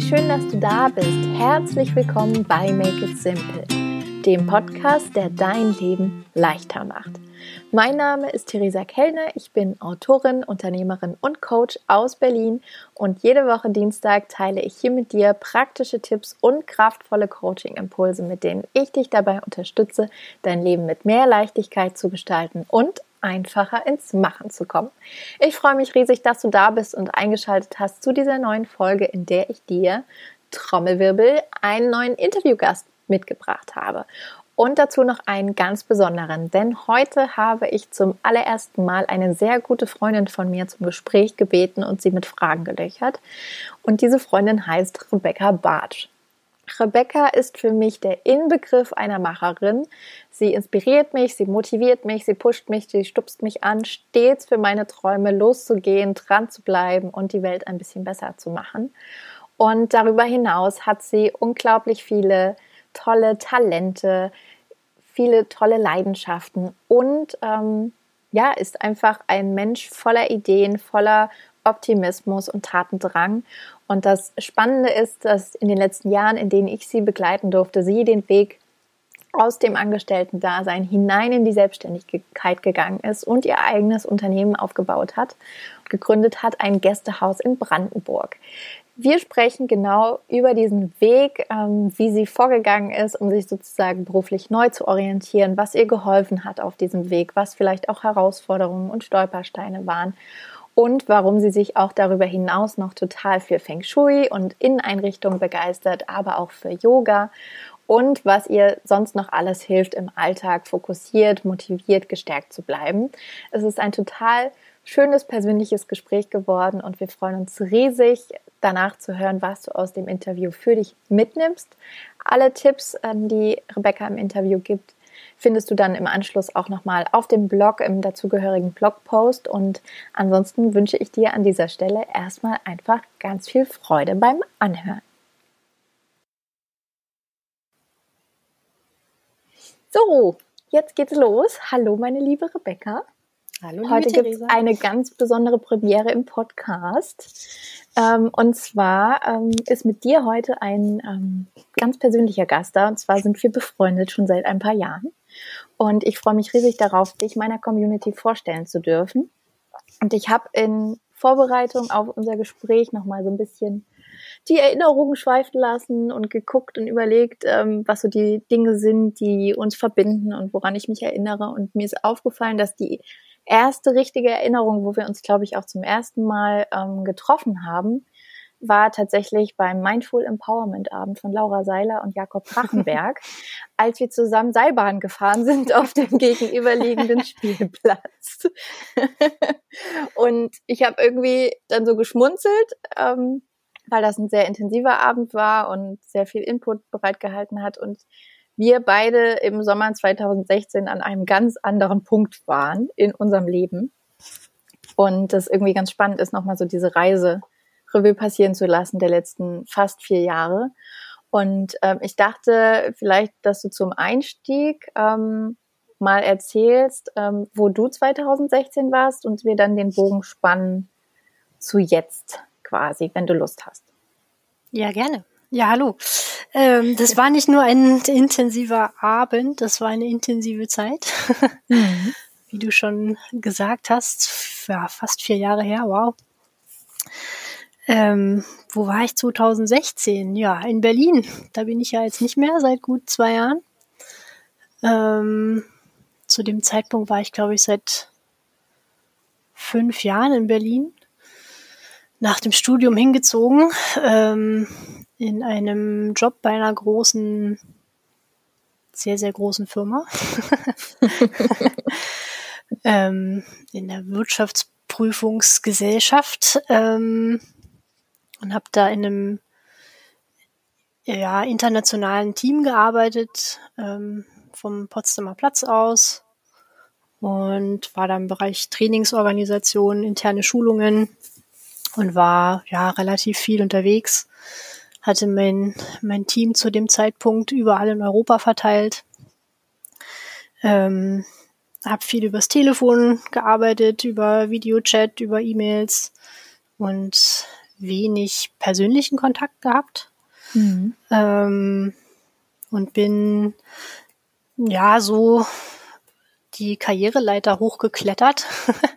schön, dass du da bist. Herzlich willkommen bei Make It Simple, dem Podcast, der dein Leben leichter macht. Mein Name ist Theresa Kellner, ich bin Autorin, Unternehmerin und Coach aus Berlin und jede Woche Dienstag teile ich hier mit dir praktische Tipps und kraftvolle Coaching-Impulse, mit denen ich dich dabei unterstütze, dein Leben mit mehr Leichtigkeit zu gestalten und einfacher ins Machen zu kommen. Ich freue mich riesig, dass du da bist und eingeschaltet hast zu dieser neuen Folge, in der ich dir Trommelwirbel einen neuen Interviewgast mitgebracht habe. Und dazu noch einen ganz besonderen, denn heute habe ich zum allerersten Mal eine sehr gute Freundin von mir zum Gespräch gebeten und sie mit Fragen gelöchert. Und diese Freundin heißt Rebecca Bartsch. Rebecca ist für mich der Inbegriff einer Macherin. Sie inspiriert mich, sie motiviert mich, sie pusht mich, sie stupst mich an, stets für meine Träume loszugehen, dran zu bleiben und die Welt ein bisschen besser zu machen. Und darüber hinaus hat sie unglaublich viele tolle Talente, viele tolle Leidenschaften und ähm, ja, ist einfach ein Mensch voller Ideen, voller Optimismus und Tatendrang. Und das Spannende ist, dass in den letzten Jahren, in denen ich sie begleiten durfte, sie den Weg aus dem Angestellten-Dasein hinein in die Selbstständigkeit gegangen ist und ihr eigenes Unternehmen aufgebaut hat, gegründet hat, ein Gästehaus in Brandenburg. Wir sprechen genau über diesen Weg, ähm, wie sie vorgegangen ist, um sich sozusagen beruflich neu zu orientieren, was ihr geholfen hat auf diesem Weg, was vielleicht auch Herausforderungen und Stolpersteine waren und warum sie sich auch darüber hinaus noch total für Feng Shui und Inneneinrichtungen begeistert, aber auch für Yoga und was ihr sonst noch alles hilft, im Alltag fokussiert, motiviert, gestärkt zu bleiben. Es ist ein total schönes persönliches Gespräch geworden und wir freuen uns riesig, danach zu hören, was du aus dem Interview für dich mitnimmst. Alle Tipps, ähm, die Rebecca im Interview gibt, findest du dann im Anschluss auch nochmal auf dem Blog im dazugehörigen Blogpost. Und ansonsten wünsche ich dir an dieser Stelle erstmal einfach ganz viel Freude beim Anhören. So, jetzt geht's los. Hallo, meine liebe Rebecca. Hallo, Heute gibt es eine ganz besondere Premiere im Podcast. Ähm, und zwar ähm, ist mit dir heute ein ähm, ganz persönlicher Gast da. Und zwar sind wir befreundet schon seit ein paar Jahren. Und ich freue mich riesig darauf, dich meiner Community vorstellen zu dürfen. Und ich habe in Vorbereitung auf unser Gespräch nochmal so ein bisschen die Erinnerungen schweifen lassen und geguckt und überlegt, ähm, was so die Dinge sind, die uns verbinden und woran ich mich erinnere. Und mir ist aufgefallen, dass die erste richtige Erinnerung, wo wir uns, glaube ich, auch zum ersten Mal ähm, getroffen haben, war tatsächlich beim Mindful Empowerment Abend von Laura Seiler und Jakob Drachenberg, als wir zusammen Seilbahn gefahren sind auf dem gegenüberliegenden Spielplatz. und ich habe irgendwie dann so geschmunzelt, ähm, weil das ein sehr intensiver Abend war und sehr viel Input bereitgehalten hat und wir beide im Sommer 2016 an einem ganz anderen Punkt waren in unserem Leben. Und das irgendwie ganz spannend ist, nochmal so diese Reise Revue passieren zu lassen der letzten fast vier Jahre. Und ähm, ich dachte vielleicht, dass du zum Einstieg ähm, mal erzählst, ähm, wo du 2016 warst und wir dann den Bogen spannen zu jetzt quasi, wenn du Lust hast. Ja, gerne. Ja, hallo. Ähm, das war nicht nur ein intensiver Abend, das war eine intensive Zeit. Mhm. Wie du schon gesagt hast, ja, fast vier Jahre her, wow. Ähm, wo war ich 2016? Ja, in Berlin. Da bin ich ja jetzt nicht mehr seit gut zwei Jahren. Ähm, zu dem Zeitpunkt war ich, glaube ich, seit fünf Jahren in Berlin. Nach dem Studium hingezogen, ähm, in einem Job bei einer großen, sehr, sehr großen Firma. ähm, in der Wirtschaftsprüfungsgesellschaft. Ähm, und habe da in einem ja, internationalen Team gearbeitet, ähm, vom Potsdamer Platz aus und war da im Bereich Trainingsorganisation, interne Schulungen und war ja relativ viel unterwegs. Hatte mein, mein Team zu dem Zeitpunkt überall in Europa verteilt. Ähm, habe viel übers Telefon gearbeitet, über Videochat, über E-Mails und wenig persönlichen Kontakt gehabt mhm. ähm, und bin ja so die Karriereleiter hochgeklettert,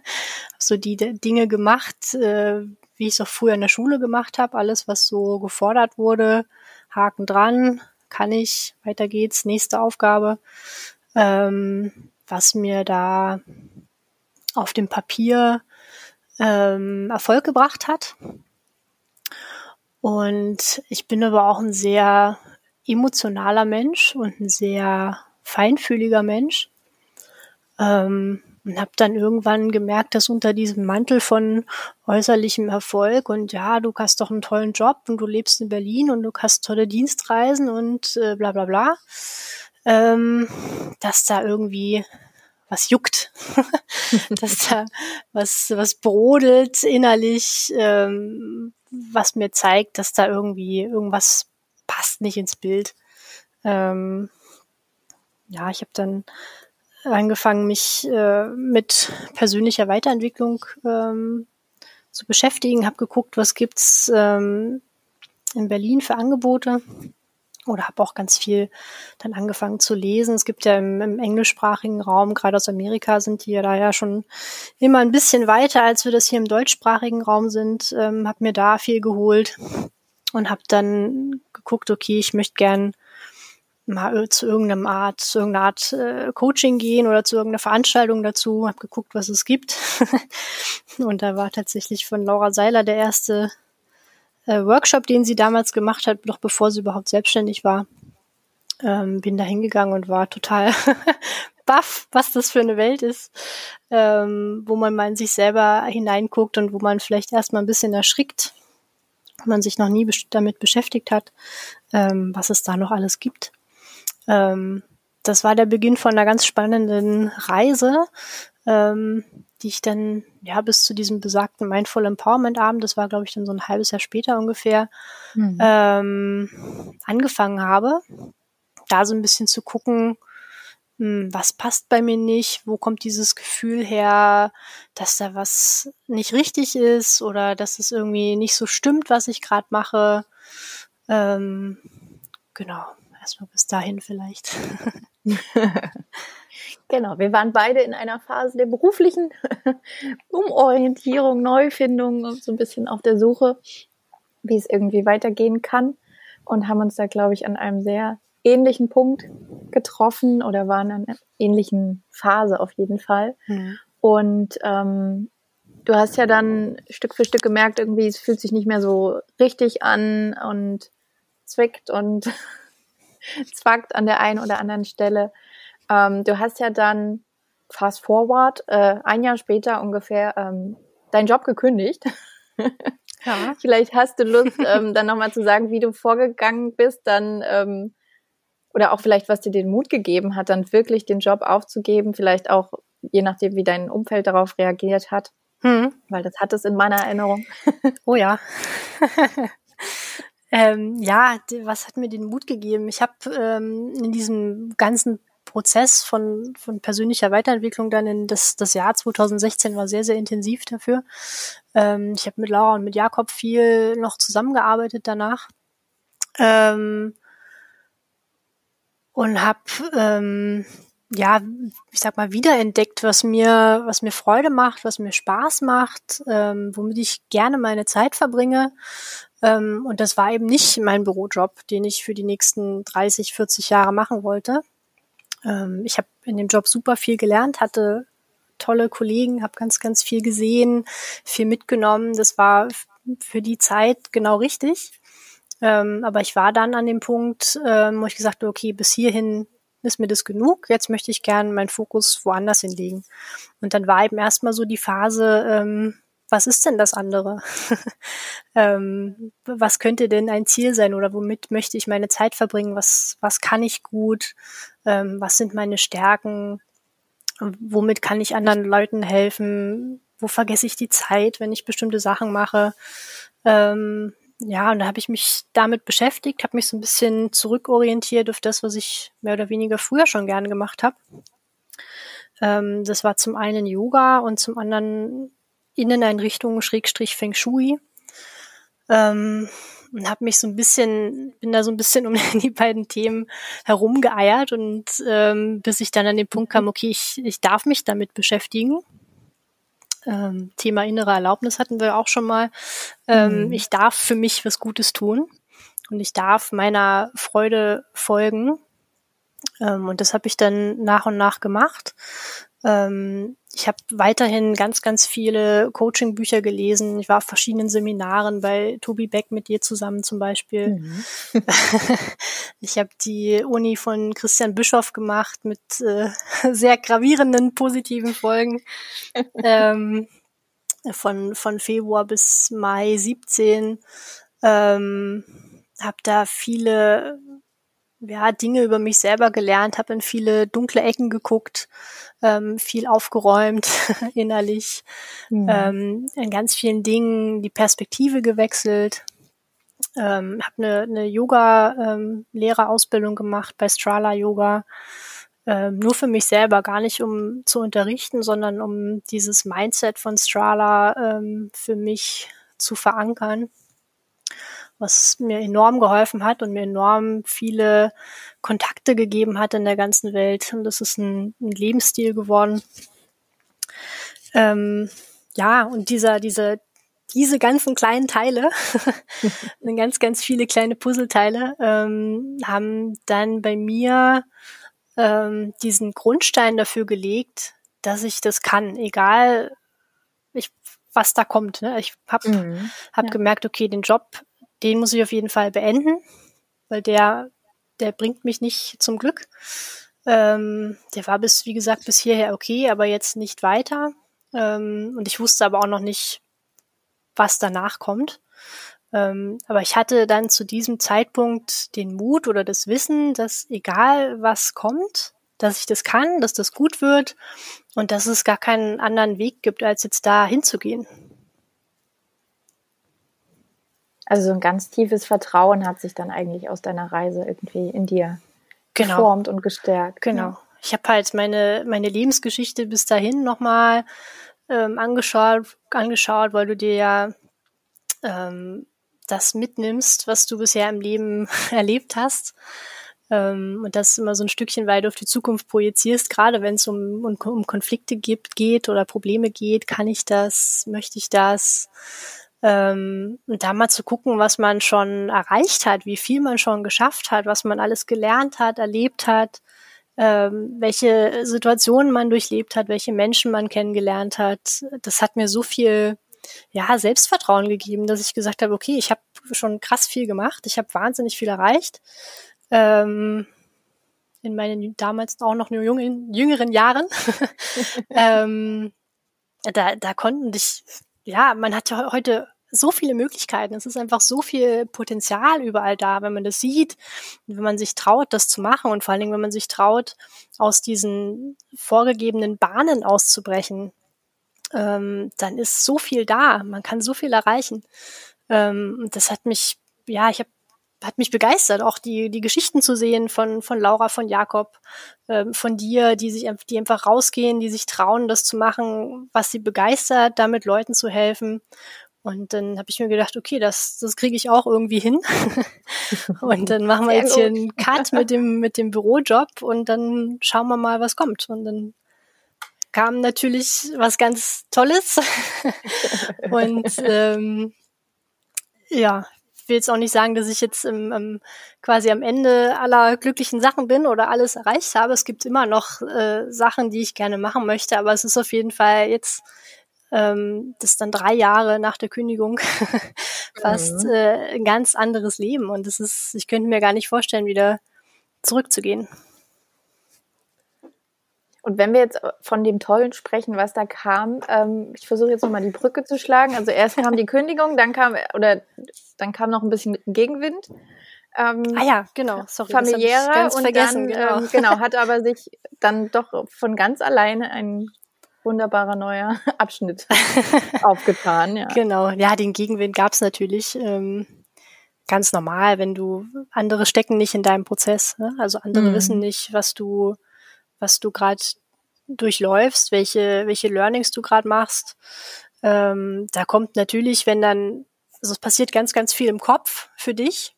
so die Dinge gemacht, äh, wie ich es auch früher in der Schule gemacht habe, alles was so gefordert wurde, Haken dran, kann ich, weiter geht's, nächste Aufgabe. Ähm, was mir da auf dem Papier ähm, Erfolg gebracht hat. Und ich bin aber auch ein sehr emotionaler Mensch und ein sehr feinfühliger Mensch. Ähm, und habe dann irgendwann gemerkt, dass unter diesem Mantel von äußerlichem Erfolg und ja, du hast doch einen tollen Job und du lebst in Berlin und du hast tolle Dienstreisen und äh, bla bla bla, ähm, dass da irgendwie was juckt, dass da was, was brodelt innerlich, ähm, was mir zeigt, dass da irgendwie irgendwas passt nicht ins Bild. Ähm, ja, ich habe dann angefangen, mich äh, mit persönlicher Weiterentwicklung ähm, zu beschäftigen, habe geguckt, was gibt's ähm, in Berlin für Angebote oder habe auch ganz viel dann angefangen zu lesen. Es gibt ja im, im, englischsprachigen Raum, gerade aus Amerika, sind die ja da ja schon immer ein bisschen weiter, als wir das hier im deutschsprachigen Raum sind. Ähm, habe mir da viel geholt und habe dann geguckt, okay, ich möchte gern mal zu irgendeinem Art, zu irgendeiner Art äh, Coaching gehen oder zu irgendeiner Veranstaltung dazu, habe geguckt, was es gibt. und da war tatsächlich von Laura Seiler der erste äh, Workshop, den sie damals gemacht hat, noch bevor sie überhaupt selbstständig war. Ähm, bin da hingegangen und war total baff, was das für eine Welt ist, ähm, wo man mal in sich selber hineinguckt und wo man vielleicht erstmal ein bisschen erschrickt, wenn man sich noch nie damit beschäftigt hat, ähm, was es da noch alles gibt. Ähm, das war der Beginn von einer ganz spannenden Reise, ähm, die ich dann ja bis zu diesem besagten Mindful Empowerment Abend, das war glaube ich dann so ein halbes Jahr später ungefähr, mhm. ähm, angefangen habe, da so ein bisschen zu gucken, hm, was passt bei mir nicht, wo kommt dieses Gefühl her, dass da was nicht richtig ist oder dass es irgendwie nicht so stimmt, was ich gerade mache. Ähm, genau, erstmal bis dahin vielleicht. Genau, wir waren beide in einer Phase der beruflichen Umorientierung, Neufindung und so ein bisschen auf der Suche, wie es irgendwie weitergehen kann und haben uns da, glaube ich, an einem sehr ähnlichen Punkt getroffen oder waren in einer ähnlichen Phase auf jeden Fall. Mhm. Und ähm, du hast ja dann Stück für Stück gemerkt, irgendwie es fühlt sich nicht mehr so richtig an und zwickt und zwackt an der einen oder anderen Stelle. Ähm, du hast ja dann fast forward, äh, ein Jahr später ungefähr, ähm, deinen Job gekündigt. ja. Vielleicht hast du Lust, ähm, dann nochmal zu sagen, wie du vorgegangen bist, dann ähm, oder auch vielleicht, was dir den Mut gegeben hat, dann wirklich den Job aufzugeben, vielleicht auch je nachdem, wie dein Umfeld darauf reagiert hat. Hm. Weil das hat es in meiner Erinnerung. oh ja. ähm, ja, was hat mir den Mut gegeben? Ich habe ähm, in diesem ganzen Prozess von, von persönlicher Weiterentwicklung dann in das, das Jahr 2016 war sehr, sehr intensiv dafür. Ähm, ich habe mit Laura und mit Jakob viel noch zusammengearbeitet danach. Ähm, und habe ähm, ja, ich sag mal, wiederentdeckt, was mir, was mir Freude macht, was mir Spaß macht, ähm, womit ich gerne meine Zeit verbringe. Ähm, und das war eben nicht mein Bürojob, den ich für die nächsten 30, 40 Jahre machen wollte, ähm, ich habe in dem Job super viel gelernt, hatte tolle Kollegen, habe ganz, ganz viel gesehen, viel mitgenommen. Das war für die Zeit genau richtig. Ähm, aber ich war dann an dem Punkt, ähm, wo ich gesagt habe, okay, bis hierhin ist mir das genug. Jetzt möchte ich gerne meinen Fokus woanders hinlegen. Und dann war eben erstmal so die Phase, ähm, was ist denn das andere? ähm, was könnte denn ein Ziel sein oder womit möchte ich meine Zeit verbringen? Was, was kann ich gut? Ähm, was sind meine Stärken? Womit kann ich anderen Leuten helfen? Wo vergesse ich die Zeit, wenn ich bestimmte Sachen mache? Ähm, ja, und da habe ich mich damit beschäftigt, habe mich so ein bisschen zurückorientiert auf das, was ich mehr oder weniger früher schon gerne gemacht habe. Ähm, das war zum einen Yoga und zum anderen Inneneinrichtungen Schrägstrich Feng Shui. Ähm, und habe mich so ein bisschen, bin da so ein bisschen um die beiden Themen herumgeeiert und ähm, bis ich dann an den Punkt kam, okay, ich, ich darf mich damit beschäftigen. Ähm, Thema innere Erlaubnis hatten wir auch schon mal. Ähm, mhm. Ich darf für mich was Gutes tun und ich darf meiner Freude folgen. Ähm, und das habe ich dann nach und nach gemacht. Ähm, ich habe weiterhin ganz, ganz viele Coaching-Bücher gelesen. Ich war auf verschiedenen Seminaren bei Tobi Beck mit dir zusammen zum Beispiel. Mhm. ich habe die Uni von Christian Bischoff gemacht mit äh, sehr gravierenden positiven Folgen. ähm, von, von Februar bis Mai 17. Ähm, habe da viele ja, Dinge über mich selber gelernt, habe in viele dunkle Ecken geguckt, ähm, viel aufgeräumt innerlich, mhm. ähm, in ganz vielen Dingen die Perspektive gewechselt, ähm, habe eine, eine Yoga-Lehrerausbildung ähm, gemacht bei Strala Yoga, ähm, nur für mich selber, gar nicht um zu unterrichten, sondern um dieses Mindset von Strala ähm, für mich zu verankern was mir enorm geholfen hat und mir enorm viele Kontakte gegeben hat in der ganzen Welt. Und das ist ein, ein Lebensstil geworden. Ähm, ja, und dieser, diese, diese ganzen kleinen Teile, ganz, ganz viele kleine Puzzleteile, ähm, haben dann bei mir ähm, diesen Grundstein dafür gelegt, dass ich das kann, egal ich, was da kommt. Ne? Ich habe mhm, hab ja. gemerkt, okay, den Job den muss ich auf jeden Fall beenden, weil der, der bringt mich nicht zum Glück. Ähm, der war bis, wie gesagt, bis hierher okay, aber jetzt nicht weiter. Ähm, und ich wusste aber auch noch nicht, was danach kommt. Ähm, aber ich hatte dann zu diesem Zeitpunkt den Mut oder das Wissen, dass egal was kommt, dass ich das kann, dass das gut wird und dass es gar keinen anderen Weg gibt, als jetzt da hinzugehen. Also so ein ganz tiefes Vertrauen hat sich dann eigentlich aus deiner Reise irgendwie in dir genau. geformt und gestärkt. Genau. Ja. Ich habe halt meine, meine Lebensgeschichte bis dahin nochmal ähm, angeschaut, angeschaut, weil du dir ja ähm, das mitnimmst, was du bisher im Leben erlebt hast. Ähm, und das immer so ein Stückchen weit auf die Zukunft projizierst, gerade wenn es um, um, um Konflikte gibt, geht oder Probleme geht. Kann ich das? Möchte ich das? Ähm, und da mal zu gucken, was man schon erreicht hat, wie viel man schon geschafft hat, was man alles gelernt hat, erlebt hat, ähm, welche Situationen man durchlebt hat, welche Menschen man kennengelernt hat. Das hat mir so viel ja, Selbstvertrauen gegeben, dass ich gesagt habe, okay, ich habe schon krass viel gemacht, ich habe wahnsinnig viel erreicht. Ähm, in meinen damals auch noch nur jungen, jüngeren Jahren. ähm, da, da konnten dich, ja, man hat ja heute so viele Möglichkeiten. Es ist einfach so viel Potenzial überall da, wenn man das sieht, wenn man sich traut, das zu machen und vor allen Dingen, wenn man sich traut, aus diesen vorgegebenen Bahnen auszubrechen, ähm, dann ist so viel da. Man kann so viel erreichen. Ähm, das hat mich, ja, ich habe hat mich begeistert, auch die, die Geschichten zu sehen von, von Laura, von Jakob, ähm, von dir, die sich die einfach rausgehen, die sich trauen, das zu machen, was sie begeistert, damit Leuten zu helfen. Und dann habe ich mir gedacht, okay, das, das kriege ich auch irgendwie hin. und dann machen wir jetzt hier einen Cut mit dem, mit dem Bürojob und dann schauen wir mal, was kommt. Und dann kam natürlich was ganz Tolles. und ähm, ja, ich will jetzt auch nicht sagen, dass ich jetzt im, im, quasi am Ende aller glücklichen Sachen bin oder alles erreicht habe. Es gibt immer noch äh, Sachen, die ich gerne machen möchte, aber es ist auf jeden Fall jetzt ähm, das ist dann drei Jahre nach der Kündigung fast mhm. äh, ein ganz anderes Leben. Und das ist, ich könnte mir gar nicht vorstellen, wieder zurückzugehen. Und wenn wir jetzt von dem Tollen sprechen, was da kam, ähm, ich versuche jetzt nochmal die Brücke zu schlagen. Also erst kam die Kündigung, dann kam oder dann kam noch ein bisschen Gegenwind. Ähm, ah ja, genau, sorry. Familiärer und dann genau. Ähm, genau hat aber sich dann doch von ganz alleine ein wunderbarer neuer Abschnitt aufgetan. Ja. Genau, ja, den Gegenwind gab es natürlich. Ähm, ganz normal, wenn du andere stecken nicht in deinem Prozess. Ne? Also andere mhm. wissen nicht, was du, was du gerade durchläufst, welche, welche Learnings du gerade machst. Ähm, da kommt natürlich, wenn dann also es passiert ganz, ganz viel im Kopf für dich,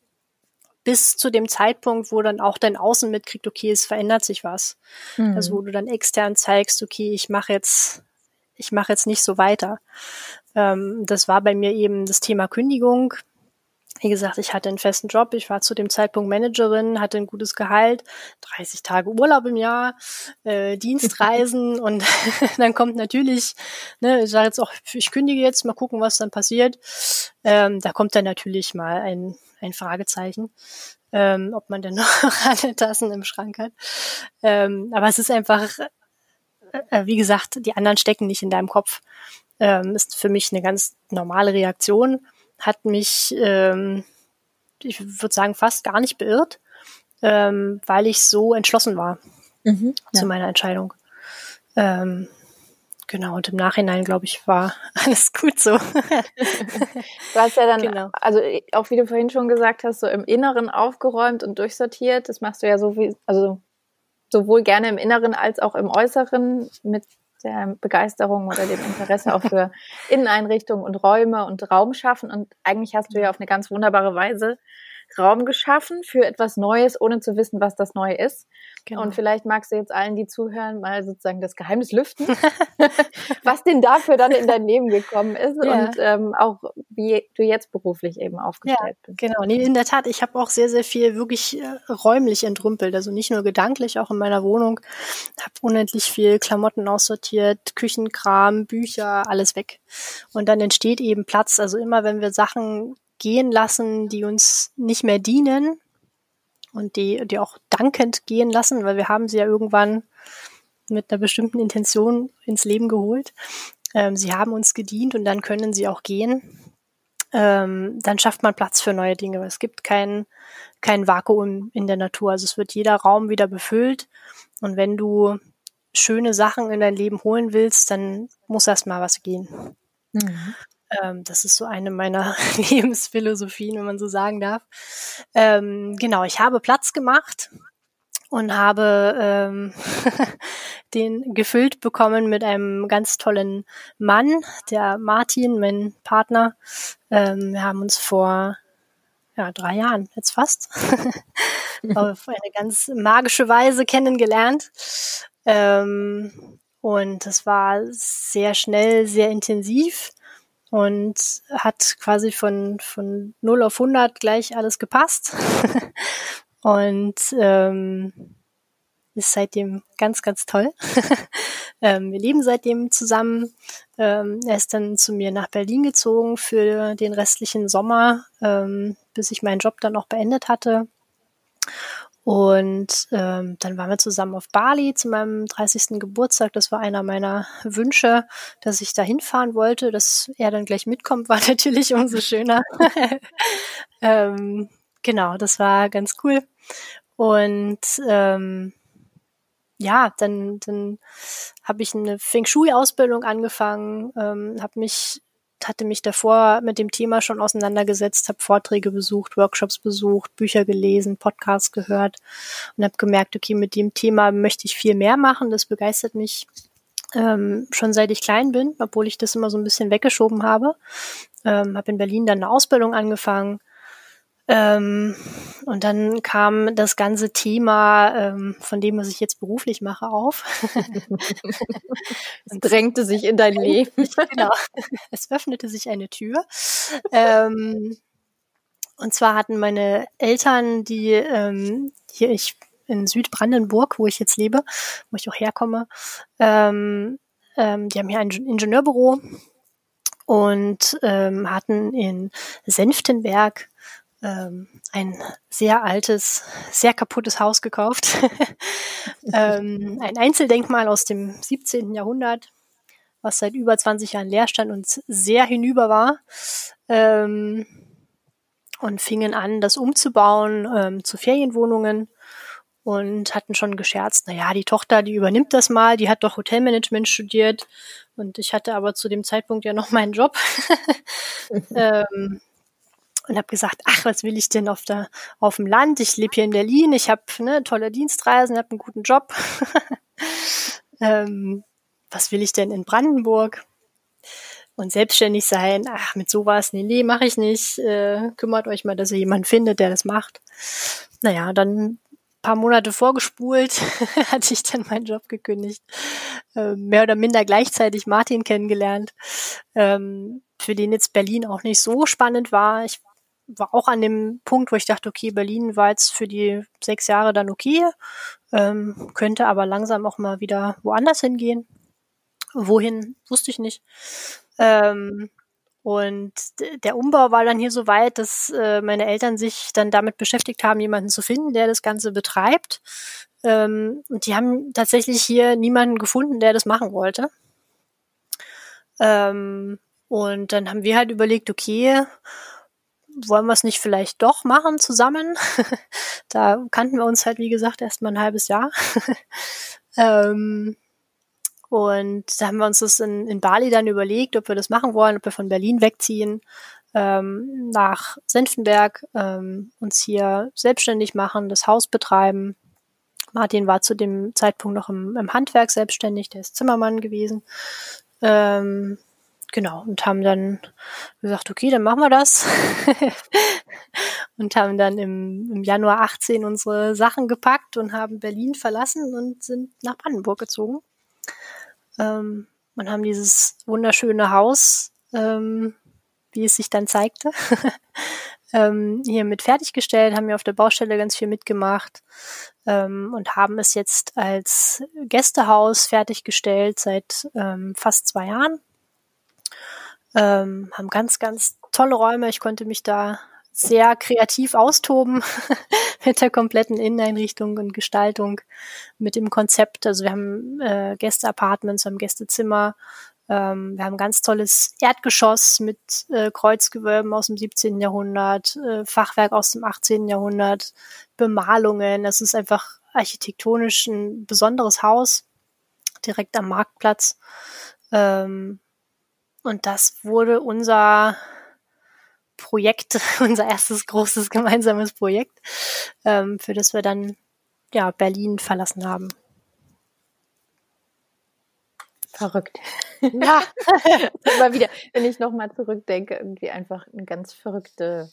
bis zu dem Zeitpunkt, wo dann auch dein Außen mitkriegt, okay, es verändert sich was. Mhm. Also wo du dann extern zeigst, okay, ich mache jetzt, ich mache jetzt nicht so weiter. Ähm, das war bei mir eben das Thema Kündigung. Wie gesagt, ich hatte einen festen Job, ich war zu dem Zeitpunkt Managerin, hatte ein gutes Gehalt, 30 Tage Urlaub im Jahr, äh, Dienstreisen und dann kommt natürlich, ne, ich sage jetzt auch, ich kündige jetzt, mal gucken, was dann passiert. Ähm, da kommt dann natürlich mal ein, ein Fragezeichen, ähm, ob man denn noch alle Tassen im Schrank hat. Ähm, aber es ist einfach, äh, wie gesagt, die anderen stecken nicht in deinem Kopf. Ähm, ist für mich eine ganz normale Reaktion hat mich, ähm, ich würde sagen, fast gar nicht beirrt, ähm, weil ich so entschlossen war mhm, ja. zu meiner Entscheidung. Ähm, genau, und im Nachhinein, glaube ich, war alles gut so. du hast ja dann, genau. also auch wie du vorhin schon gesagt hast, so im Inneren aufgeräumt und durchsortiert. Das machst du ja so wie, also sowohl gerne im Inneren als auch im Äußeren mit der Begeisterung oder dem Interesse auch für Inneneinrichtungen und Räume und Raum schaffen. Und eigentlich hast du ja auf eine ganz wunderbare Weise Raum geschaffen für etwas Neues, ohne zu wissen, was das Neue ist. Genau. Und vielleicht magst du jetzt allen, die zuhören, mal sozusagen das Geheimnis lüften, was denn dafür dann in dein Leben gekommen ist ja. und ähm, auch wie du jetzt beruflich eben aufgestellt ja, bist. Genau, nee, in der Tat, ich habe auch sehr, sehr viel wirklich äh, räumlich entrümpelt, also nicht nur gedanklich, auch in meiner Wohnung. Habe unendlich viel Klamotten aussortiert, Küchenkram, Bücher, alles weg. Und dann entsteht eben Platz. Also immer, wenn wir Sachen gehen lassen, die uns nicht mehr dienen und die, die auch dankend gehen lassen, weil wir haben sie ja irgendwann mit einer bestimmten Intention ins Leben geholt. Ähm, sie haben uns gedient und dann können sie auch gehen. Ähm, dann schafft man Platz für neue Dinge. Es gibt kein, kein Vakuum in der Natur. Also es wird jeder Raum wieder befüllt. Und wenn du schöne Sachen in dein Leben holen willst, dann muss erst mal was gehen. Mhm. Ähm, das ist so eine meiner Lebensphilosophien, wenn man so sagen darf. Ähm, genau, ich habe Platz gemacht und habe ähm, den gefüllt bekommen mit einem ganz tollen Mann, der Martin, mein Partner. Ähm, wir haben uns vor ja, drei Jahren jetzt fast auf eine ganz magische Weise kennengelernt. Ähm, und es war sehr schnell, sehr intensiv und hat quasi von, von 0 auf 100 gleich alles gepasst. und ähm, ist seitdem ganz, ganz toll. ähm, wir leben seitdem zusammen. Ähm, er ist dann zu mir nach Berlin gezogen für den restlichen Sommer, ähm, bis ich meinen Job dann auch beendet hatte. Und ähm, dann waren wir zusammen auf Bali zu meinem 30. Geburtstag. Das war einer meiner Wünsche, dass ich da hinfahren wollte. Dass er dann gleich mitkommt, war natürlich umso schöner. ähm, genau, das war ganz cool. Und ähm, ja, dann, dann habe ich eine Feng Shui-Ausbildung angefangen, ähm, habe mich hatte mich davor mit dem Thema schon auseinandergesetzt, habe Vorträge besucht, Workshops besucht, Bücher gelesen, Podcasts gehört und habe gemerkt, okay, mit dem Thema möchte ich viel mehr machen. Das begeistert mich ähm, schon seit ich klein bin, obwohl ich das immer so ein bisschen weggeschoben habe. Ähm, habe in Berlin dann eine Ausbildung angefangen, ähm, und dann kam das ganze Thema ähm, von dem, was ich jetzt beruflich mache, auf. es drängte sich in dein Leben. genau. Es öffnete sich eine Tür. Ähm, und zwar hatten meine Eltern, die ähm, hier ich in Südbrandenburg, wo ich jetzt lebe, wo ich auch herkomme, ähm, ähm, die haben hier ein Ingenieurbüro und hatten in Senftenberg ähm, ein sehr altes, sehr kaputtes Haus gekauft. ähm, ein Einzeldenkmal aus dem 17. Jahrhundert, was seit über 20 Jahren leer stand und sehr hinüber war. Ähm, und fingen an, das umzubauen ähm, zu Ferienwohnungen und hatten schon gescherzt, naja, die Tochter, die übernimmt das mal, die hat doch Hotelmanagement studiert und ich hatte aber zu dem Zeitpunkt ja noch meinen Job. ähm, und habe gesagt, ach, was will ich denn auf der auf dem Land? Ich lebe hier in Berlin, ich habe ne, tolle Dienstreisen, habe einen guten Job. ähm, was will ich denn in Brandenburg? und selbstständig sein, ach, mit sowas, nee, nee, mache ich nicht. Äh, kümmert euch mal, dass ihr jemanden findet, der das macht. Naja, dann paar Monate vorgespult, hatte ich dann meinen Job gekündigt. Äh, mehr oder minder gleichzeitig Martin kennengelernt, ähm, für den jetzt Berlin auch nicht so spannend war. Ich war auch an dem Punkt, wo ich dachte, okay, Berlin war jetzt für die sechs Jahre dann okay, ähm, könnte aber langsam auch mal wieder woanders hingehen. Wohin, wusste ich nicht. Ähm, und der Umbau war dann hier so weit, dass äh, meine Eltern sich dann damit beschäftigt haben, jemanden zu finden, der das Ganze betreibt. Ähm, und die haben tatsächlich hier niemanden gefunden, der das machen wollte. Ähm, und dann haben wir halt überlegt, okay, wollen wir es nicht vielleicht doch machen zusammen? da kannten wir uns halt, wie gesagt, erst mal ein halbes Jahr. ähm, und da haben wir uns das in, in Bali dann überlegt, ob wir das machen wollen, ob wir von Berlin wegziehen ähm, nach Senftenberg, ähm, uns hier selbstständig machen, das Haus betreiben. Martin war zu dem Zeitpunkt noch im, im Handwerk selbstständig, der ist Zimmermann gewesen. Ähm, genau, und haben dann gesagt, okay, dann machen wir das. und haben dann im, im Januar 18 unsere Sachen gepackt und haben Berlin verlassen und sind nach Brandenburg gezogen ähm, und haben dieses wunderschöne Haus, ähm, wie es sich dann zeigte, ähm, hier mit fertiggestellt, haben wir auf der Baustelle ganz viel mitgemacht ähm, und haben es jetzt als Gästehaus fertiggestellt seit ähm, fast zwei Jahren. Ähm, haben ganz, ganz tolle Räume. Ich konnte mich da sehr kreativ austoben mit der kompletten Inneneinrichtung und Gestaltung, mit dem Konzept. Also wir haben äh, Gästeapartments, wir haben Gästezimmer, ähm, wir haben ein ganz tolles Erdgeschoss mit äh, Kreuzgewölben aus dem 17. Jahrhundert, äh, Fachwerk aus dem 18. Jahrhundert, Bemalungen. Das ist einfach architektonisch ein besonderes Haus, direkt am Marktplatz. Ähm, und das wurde unser Projekt, unser erstes großes gemeinsames Projekt, ähm, für das wir dann ja Berlin verlassen haben. Verrückt. Ja, immer wieder, wenn ich nochmal zurückdenke, irgendwie einfach eine ganz verrückte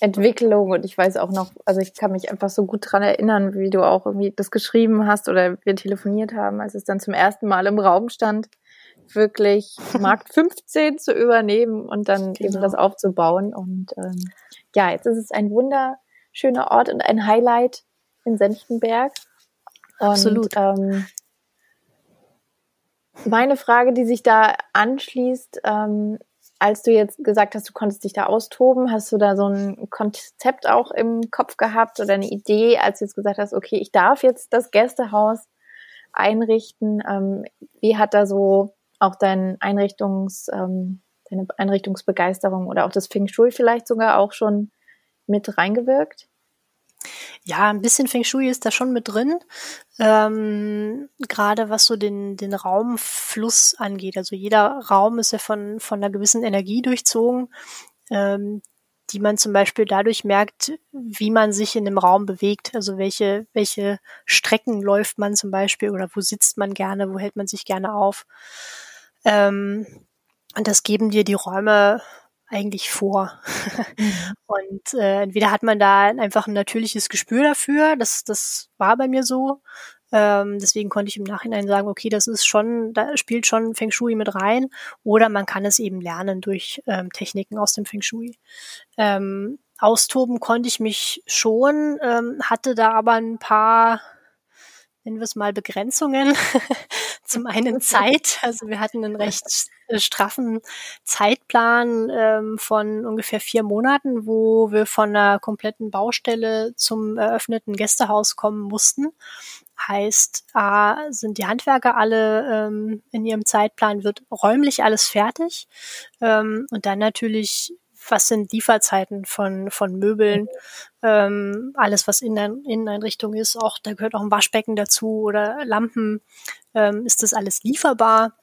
Entwicklung. Und ich weiß auch noch, also ich kann mich einfach so gut dran erinnern, wie du auch irgendwie das geschrieben hast oder wir telefoniert haben, als es dann zum ersten Mal im Raum stand wirklich Markt 15 zu übernehmen und dann genau. eben das aufzubauen. Und ähm, ja, jetzt ist es ein wunderschöner Ort und ein Highlight in Senftenberg. Und, Absolut. Ähm, meine Frage, die sich da anschließt, ähm, als du jetzt gesagt hast, du konntest dich da austoben, hast du da so ein Konzept auch im Kopf gehabt oder eine Idee, als du jetzt gesagt hast, okay, ich darf jetzt das Gästehaus einrichten? Ähm, wie hat da so auch dein Einrichtungs, ähm, deine Einrichtungsbegeisterung oder auch das Feng Shui vielleicht sogar auch schon mit reingewirkt? Ja, ein bisschen Feng Shui ist da schon mit drin. Ähm, Gerade was so den, den Raumfluss angeht. Also jeder Raum ist ja von, von einer gewissen Energie durchzogen, ähm, die man zum Beispiel dadurch merkt, wie man sich in dem Raum bewegt. Also welche, welche Strecken läuft man zum Beispiel oder wo sitzt man gerne, wo hält man sich gerne auf. Ähm, und das geben dir die Räume eigentlich vor. Mhm. Und äh, entweder hat man da einfach ein natürliches Gespür dafür, das, das war bei mir so. Ähm, deswegen konnte ich im Nachhinein sagen, okay, das ist schon, da spielt schon Feng Shui mit rein. Oder man kann es eben lernen durch ähm, Techniken aus dem Feng Shui. Ähm, austoben konnte ich mich schon, ähm, hatte da aber ein paar nennen wir es mal Begrenzungen. Zum einen Zeit, also wir hatten einen recht straffen Zeitplan ähm, von ungefähr vier Monaten, wo wir von einer kompletten Baustelle zum eröffneten Gästehaus kommen mussten. Heißt, A, sind die Handwerker alle ähm, in ihrem Zeitplan, wird räumlich alles fertig ähm, und dann natürlich was sind Lieferzeiten von, von Möbeln, ähm, alles was in der Inneneinrichtung ist, auch da gehört auch ein Waschbecken dazu oder Lampen, ähm, ist das alles lieferbar?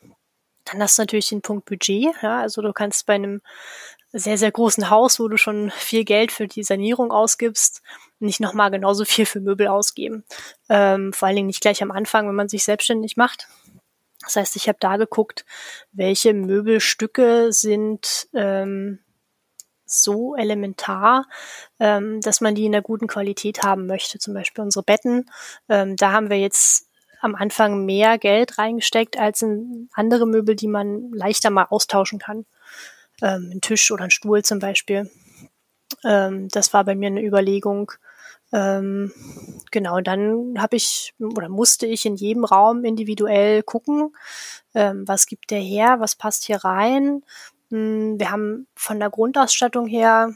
Dann hast du natürlich den Punkt Budget, ja, also du kannst bei einem sehr, sehr großen Haus, wo du schon viel Geld für die Sanierung ausgibst, nicht nochmal genauso viel für Möbel ausgeben. Ähm, vor allen Dingen nicht gleich am Anfang, wenn man sich selbstständig macht. Das heißt, ich habe da geguckt, welche Möbelstücke sind ähm, so elementar, ähm, dass man die in einer guten Qualität haben möchte. Zum Beispiel unsere Betten. Ähm, da haben wir jetzt am Anfang mehr Geld reingesteckt als in andere Möbel, die man leichter mal austauschen kann. Ähm, ein Tisch oder ein Stuhl zum Beispiel. Ähm, das war bei mir eine Überlegung. Ähm, genau, dann habe ich oder musste ich in jedem Raum individuell gucken, ähm, was gibt der her, was passt hier rein. Hm, wir haben von der Grundausstattung her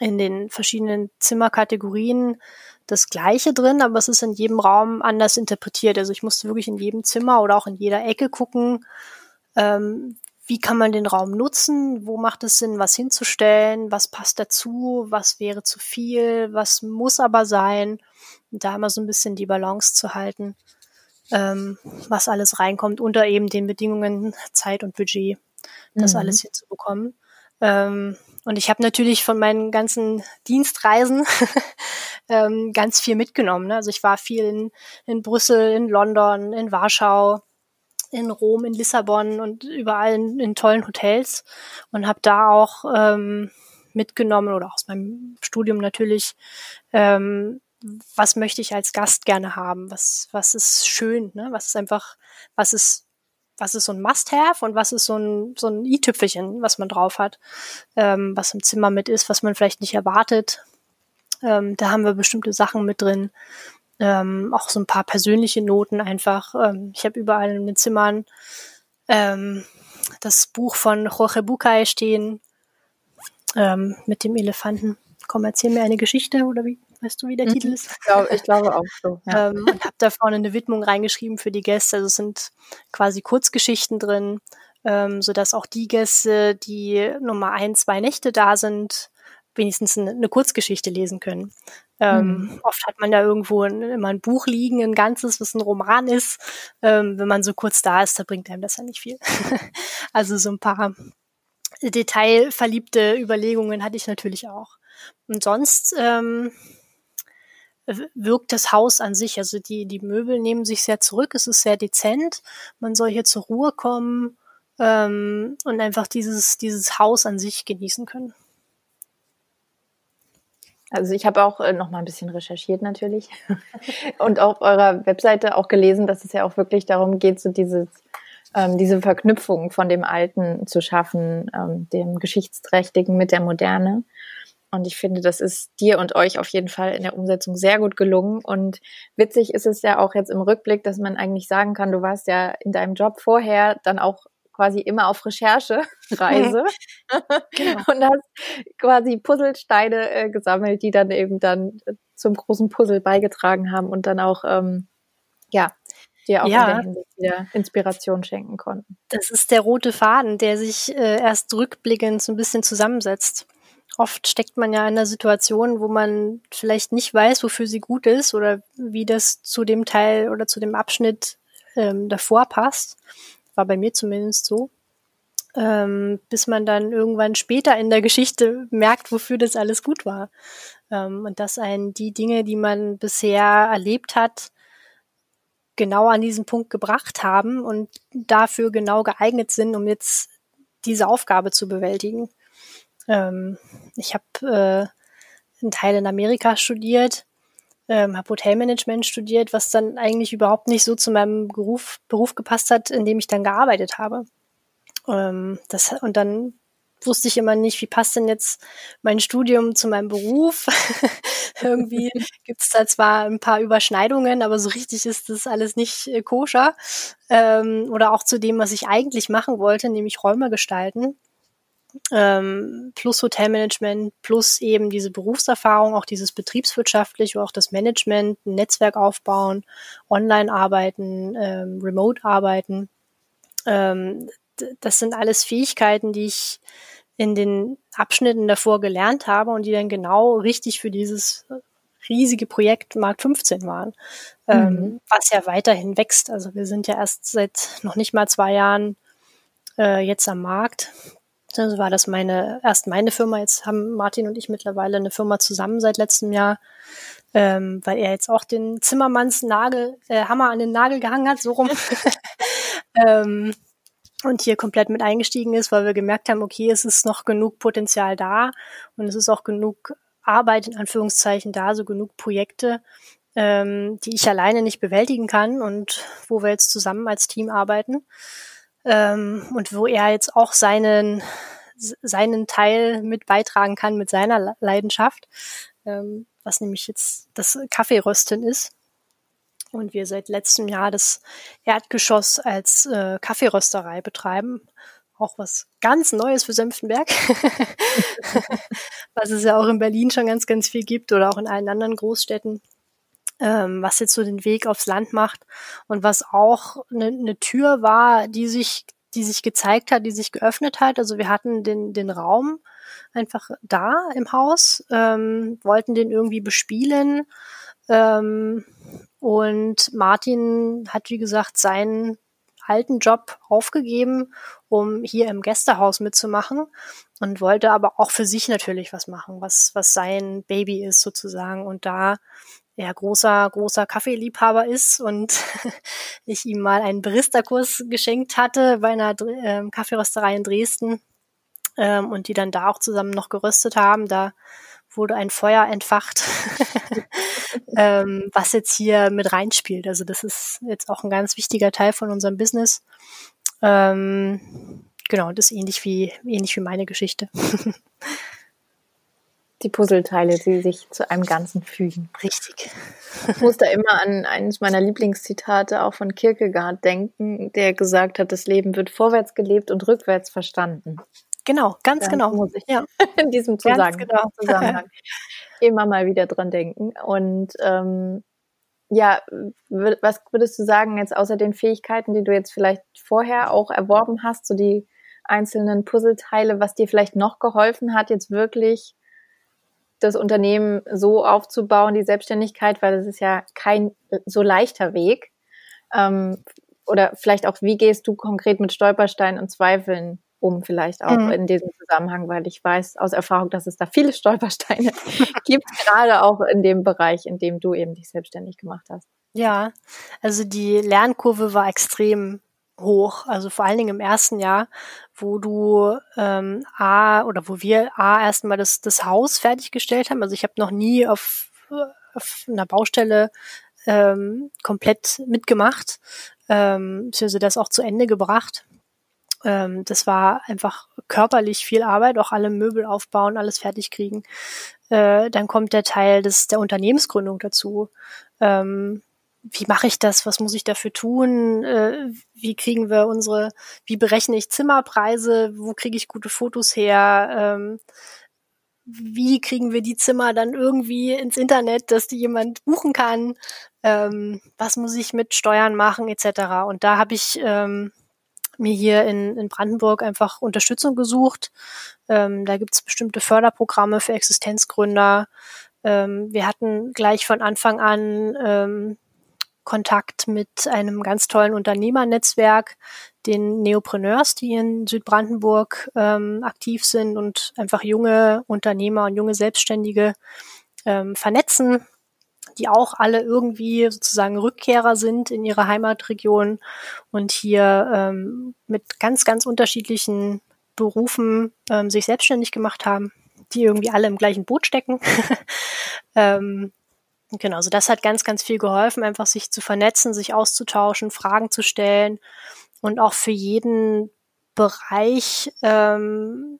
in den verschiedenen Zimmerkategorien das Gleiche drin, aber es ist in jedem Raum anders interpretiert. Also ich musste wirklich in jedem Zimmer oder auch in jeder Ecke gucken, ähm, wie kann man den Raum nutzen, wo macht es Sinn, was hinzustellen, was passt dazu, was wäre zu viel, was muss aber sein. Und da immer so ein bisschen die Balance zu halten, ähm, was alles reinkommt, unter eben den Bedingungen Zeit und Budget, das mhm. alles hinzubekommen. Ähm, und ich habe natürlich von meinen ganzen Dienstreisen ähm, ganz viel mitgenommen. Ne? Also ich war viel in, in Brüssel, in London, in Warschau, in Rom, in Lissabon und überall in, in tollen Hotels und habe da auch ähm, mitgenommen oder aus meinem Studium natürlich, ähm, was möchte ich als Gast gerne haben, was, was ist schön, ne? was ist einfach, was ist, was ist so ein Must-Have und was ist so ein, so ein i-Tüpfelchen, was man drauf hat, ähm, was im Zimmer mit ist, was man vielleicht nicht erwartet. Ähm, da haben wir bestimmte Sachen mit drin ähm, auch so ein paar persönliche Noten einfach. Ähm, ich habe überall in den Zimmern ähm, das Buch von Jorge Bucay stehen ähm, mit dem Elefanten. Komm, erzähl mir eine Geschichte oder wie? Weißt du, wie der mhm. Titel ist? Ich glaube, ich glaube auch so. Ja. ähm, und habe da vorne eine Widmung reingeschrieben für die Gäste. Also es sind quasi Kurzgeschichten drin, ähm, sodass auch die Gäste, die Nummer ein, zwei Nächte da sind, wenigstens eine, Kurzgeschichte lesen können. Ähm, mhm. Oft hat man da irgendwo ein, immer ein Buch liegen, ein ganzes, was ein Roman ist. Ähm, wenn man so kurz da ist, da bringt einem das ja nicht viel. also so ein paar detailverliebte Überlegungen hatte ich natürlich auch. Und sonst ähm, wirkt das Haus an sich, also die, die Möbel nehmen sich sehr zurück, es ist sehr dezent, man soll hier zur Ruhe kommen ähm, und einfach dieses, dieses Haus an sich genießen können. Also ich habe auch äh, noch mal ein bisschen recherchiert natürlich und auf eurer Webseite auch gelesen, dass es ja auch wirklich darum geht, so dieses, ähm, diese Verknüpfung von dem Alten zu schaffen, ähm, dem Geschichtsträchtigen mit der Moderne. Und ich finde, das ist dir und euch auf jeden Fall in der Umsetzung sehr gut gelungen. Und witzig ist es ja auch jetzt im Rückblick, dass man eigentlich sagen kann, du warst ja in deinem Job vorher dann auch quasi immer auf Recherchereise genau. und hast quasi Puzzlesteine äh, gesammelt, die dann eben dann zum großen Puzzle beigetragen haben und dann auch ähm, ja dir auch ja. in der Hinsicht wieder Inspiration schenken konnten. Das ist der rote Faden, der sich äh, erst rückblickend so ein bisschen zusammensetzt. Oft steckt man ja in einer Situation, wo man vielleicht nicht weiß, wofür sie gut ist oder wie das zu dem Teil oder zu dem Abschnitt ähm, davor passt war bei mir zumindest so. Ähm, bis man dann irgendwann später in der Geschichte merkt, wofür das alles gut war. Ähm, und dass einen die Dinge, die man bisher erlebt hat, genau an diesen Punkt gebracht haben und dafür genau geeignet sind, um jetzt diese Aufgabe zu bewältigen. Ähm, ich habe äh, einen Teil in Amerika studiert ähm, habe Hotelmanagement studiert, was dann eigentlich überhaupt nicht so zu meinem Beruf, Beruf gepasst hat, in dem ich dann gearbeitet habe. Ähm, das, und dann wusste ich immer nicht, wie passt denn jetzt mein Studium zu meinem Beruf. Irgendwie gibt es da zwar ein paar Überschneidungen, aber so richtig ist das alles nicht äh, koscher. Ähm, oder auch zu dem, was ich eigentlich machen wollte, nämlich Räume gestalten ähm, plus Hotelmanagement, plus eben diese Berufserfahrung, auch dieses betriebswirtschaftliche, auch das Management, ein Netzwerk aufbauen, online arbeiten, ähm, remote arbeiten. Ähm, das sind alles Fähigkeiten, die ich in den Abschnitten davor gelernt habe und die dann genau richtig für dieses riesige Projekt Markt 15 waren, ähm, mhm. ähm, was ja weiterhin wächst. Also wir sind ja erst seit noch nicht mal zwei Jahren äh, jetzt am Markt. Also war das meine, erst meine Firma. Jetzt haben Martin und ich mittlerweile eine Firma zusammen seit letztem Jahr, ähm, weil er jetzt auch den Zimmermanns Nagel, äh, Hammer an den Nagel gehangen hat, so rum. ähm, und hier komplett mit eingestiegen ist, weil wir gemerkt haben, okay, es ist noch genug Potenzial da und es ist auch genug Arbeit in Anführungszeichen da, so genug Projekte, ähm, die ich alleine nicht bewältigen kann und wo wir jetzt zusammen als Team arbeiten ähm, und wo er jetzt auch seinen seinen Teil mit beitragen kann mit seiner Leidenschaft, ähm, was nämlich jetzt das Kaffeerösten ist. Und wir seit letztem Jahr das Erdgeschoss als äh, Kaffeerösterei betreiben. Auch was ganz Neues für Senftenberg, was es ja auch in Berlin schon ganz, ganz viel gibt oder auch in allen anderen Großstädten, ähm, was jetzt so den Weg aufs Land macht und was auch eine ne Tür war, die sich, die sich gezeigt hat, die sich geöffnet hat. Also wir hatten den, den Raum einfach da im Haus, ähm, wollten den irgendwie bespielen. Ähm, und Martin hat, wie gesagt, seinen alten Job aufgegeben, um hier im Gästehaus mitzumachen und wollte aber auch für sich natürlich was machen, was, was sein Baby ist sozusagen. Und da er großer, großer Kaffeeliebhaber ist und ich ihm mal einen Barista-Kurs geschenkt hatte bei einer äh, Kaffeerösterei in Dresden ähm, und die dann da auch zusammen noch geröstet haben, da wurde ein Feuer entfacht, ähm, was jetzt hier mit reinspielt. Also das ist jetzt auch ein ganz wichtiger Teil von unserem Business. Ähm, genau, das ist ähnlich wie, ähnlich wie meine Geschichte. Die Puzzleteile, die sich zu einem Ganzen fügen. Richtig. Ich muss da immer an eines meiner Lieblingszitate auch von Kierkegaard denken, der gesagt hat, das Leben wird vorwärts gelebt und rückwärts verstanden. Genau, ganz Dann genau. Muss ich ja. in diesem Zusammenhang, genau. Zusammenhang immer mal wieder dran denken. Und ähm, ja, was würdest du sagen jetzt außer den Fähigkeiten, die du jetzt vielleicht vorher auch erworben hast, so die einzelnen Puzzleteile, was dir vielleicht noch geholfen hat, jetzt wirklich das Unternehmen so aufzubauen, die Selbstständigkeit, weil das ist ja kein so leichter Weg. Ähm, oder vielleicht auch, wie gehst du konkret mit Stolpersteinen und Zweifeln um vielleicht auch mhm. in diesem Zusammenhang, weil ich weiß aus Erfahrung, dass es da viele Stolpersteine gibt, gerade auch in dem Bereich, in dem du eben dich selbstständig gemacht hast. Ja, also die Lernkurve war extrem hoch, also vor allen Dingen im ersten Jahr, wo du ähm, A oder wo wir A erstmal das, das Haus fertiggestellt haben. Also ich habe noch nie auf, auf einer Baustelle ähm, komplett mitgemacht, ähm, also das auch zu Ende gebracht. Ähm, das war einfach körperlich viel Arbeit, auch alle Möbel aufbauen, alles fertig kriegen. Äh, dann kommt der Teil des, der Unternehmensgründung dazu. Ähm, wie mache ich das? Was muss ich dafür tun? Äh, wie kriegen wir unsere, wie berechne ich Zimmerpreise? Wo kriege ich gute Fotos her? Ähm, wie kriegen wir die Zimmer dann irgendwie ins Internet, dass die jemand buchen kann? Ähm, was muss ich mit Steuern machen, etc. Und da habe ich ähm, mir hier in, in Brandenburg einfach Unterstützung gesucht. Ähm, da gibt's bestimmte Förderprogramme für Existenzgründer. Ähm, wir hatten gleich von Anfang an ähm, Kontakt mit einem ganz tollen Unternehmernetzwerk, den Neopreneurs, die in Südbrandenburg ähm, aktiv sind und einfach junge Unternehmer und junge Selbstständige ähm, vernetzen die auch alle irgendwie sozusagen Rückkehrer sind in ihre Heimatregion und hier ähm, mit ganz, ganz unterschiedlichen Berufen ähm, sich selbstständig gemacht haben, die irgendwie alle im gleichen Boot stecken. ähm, genau, so also das hat ganz, ganz viel geholfen, einfach sich zu vernetzen, sich auszutauschen, Fragen zu stellen und auch für jeden Bereich ähm,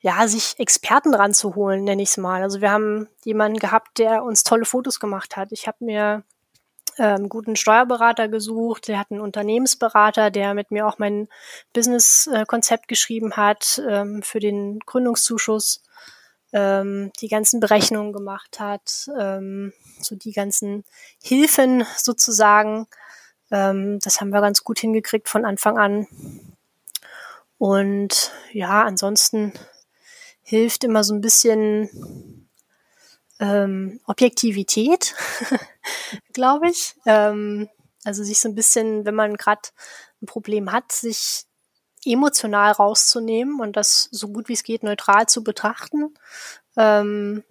ja, sich Experten ranzuholen, nenne ich es mal. Also wir haben jemanden gehabt, der uns tolle Fotos gemacht hat. Ich habe mir ähm, guten Steuerberater gesucht, der hat einen Unternehmensberater, der mit mir auch mein Business-Konzept geschrieben hat ähm, für den Gründungszuschuss, ähm, die ganzen Berechnungen gemacht hat, ähm, so die ganzen Hilfen sozusagen. Ähm, das haben wir ganz gut hingekriegt von Anfang an. Und ja, ansonsten hilft immer so ein bisschen ähm, Objektivität, glaube ich. Ähm, also sich so ein bisschen, wenn man gerade ein Problem hat, sich emotional rauszunehmen und das so gut wie es geht neutral zu betrachten. Ähm,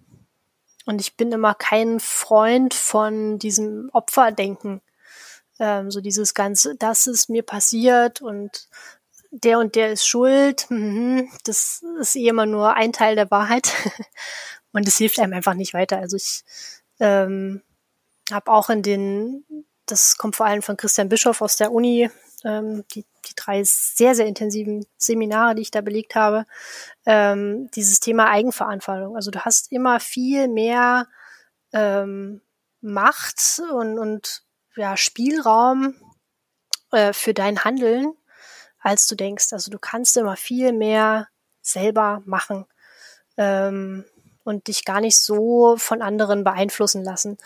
und ich bin immer kein Freund von diesem Opferdenken. ähm, so dieses ganze, das ist mir passiert und der und der ist schuld, mhm, das ist eh immer nur ein Teil der Wahrheit und es hilft einem einfach nicht weiter. Also ich ähm, habe auch in den, das kommt vor allem von Christian Bischoff aus der Uni, ähm, die, die drei sehr, sehr intensiven Seminare, die ich da belegt habe, ähm, dieses Thema Eigenverantwortung. Also du hast immer viel mehr ähm, Macht und, und ja, Spielraum äh, für dein Handeln, als du denkst. Also du kannst immer viel mehr selber machen ähm, und dich gar nicht so von anderen beeinflussen lassen.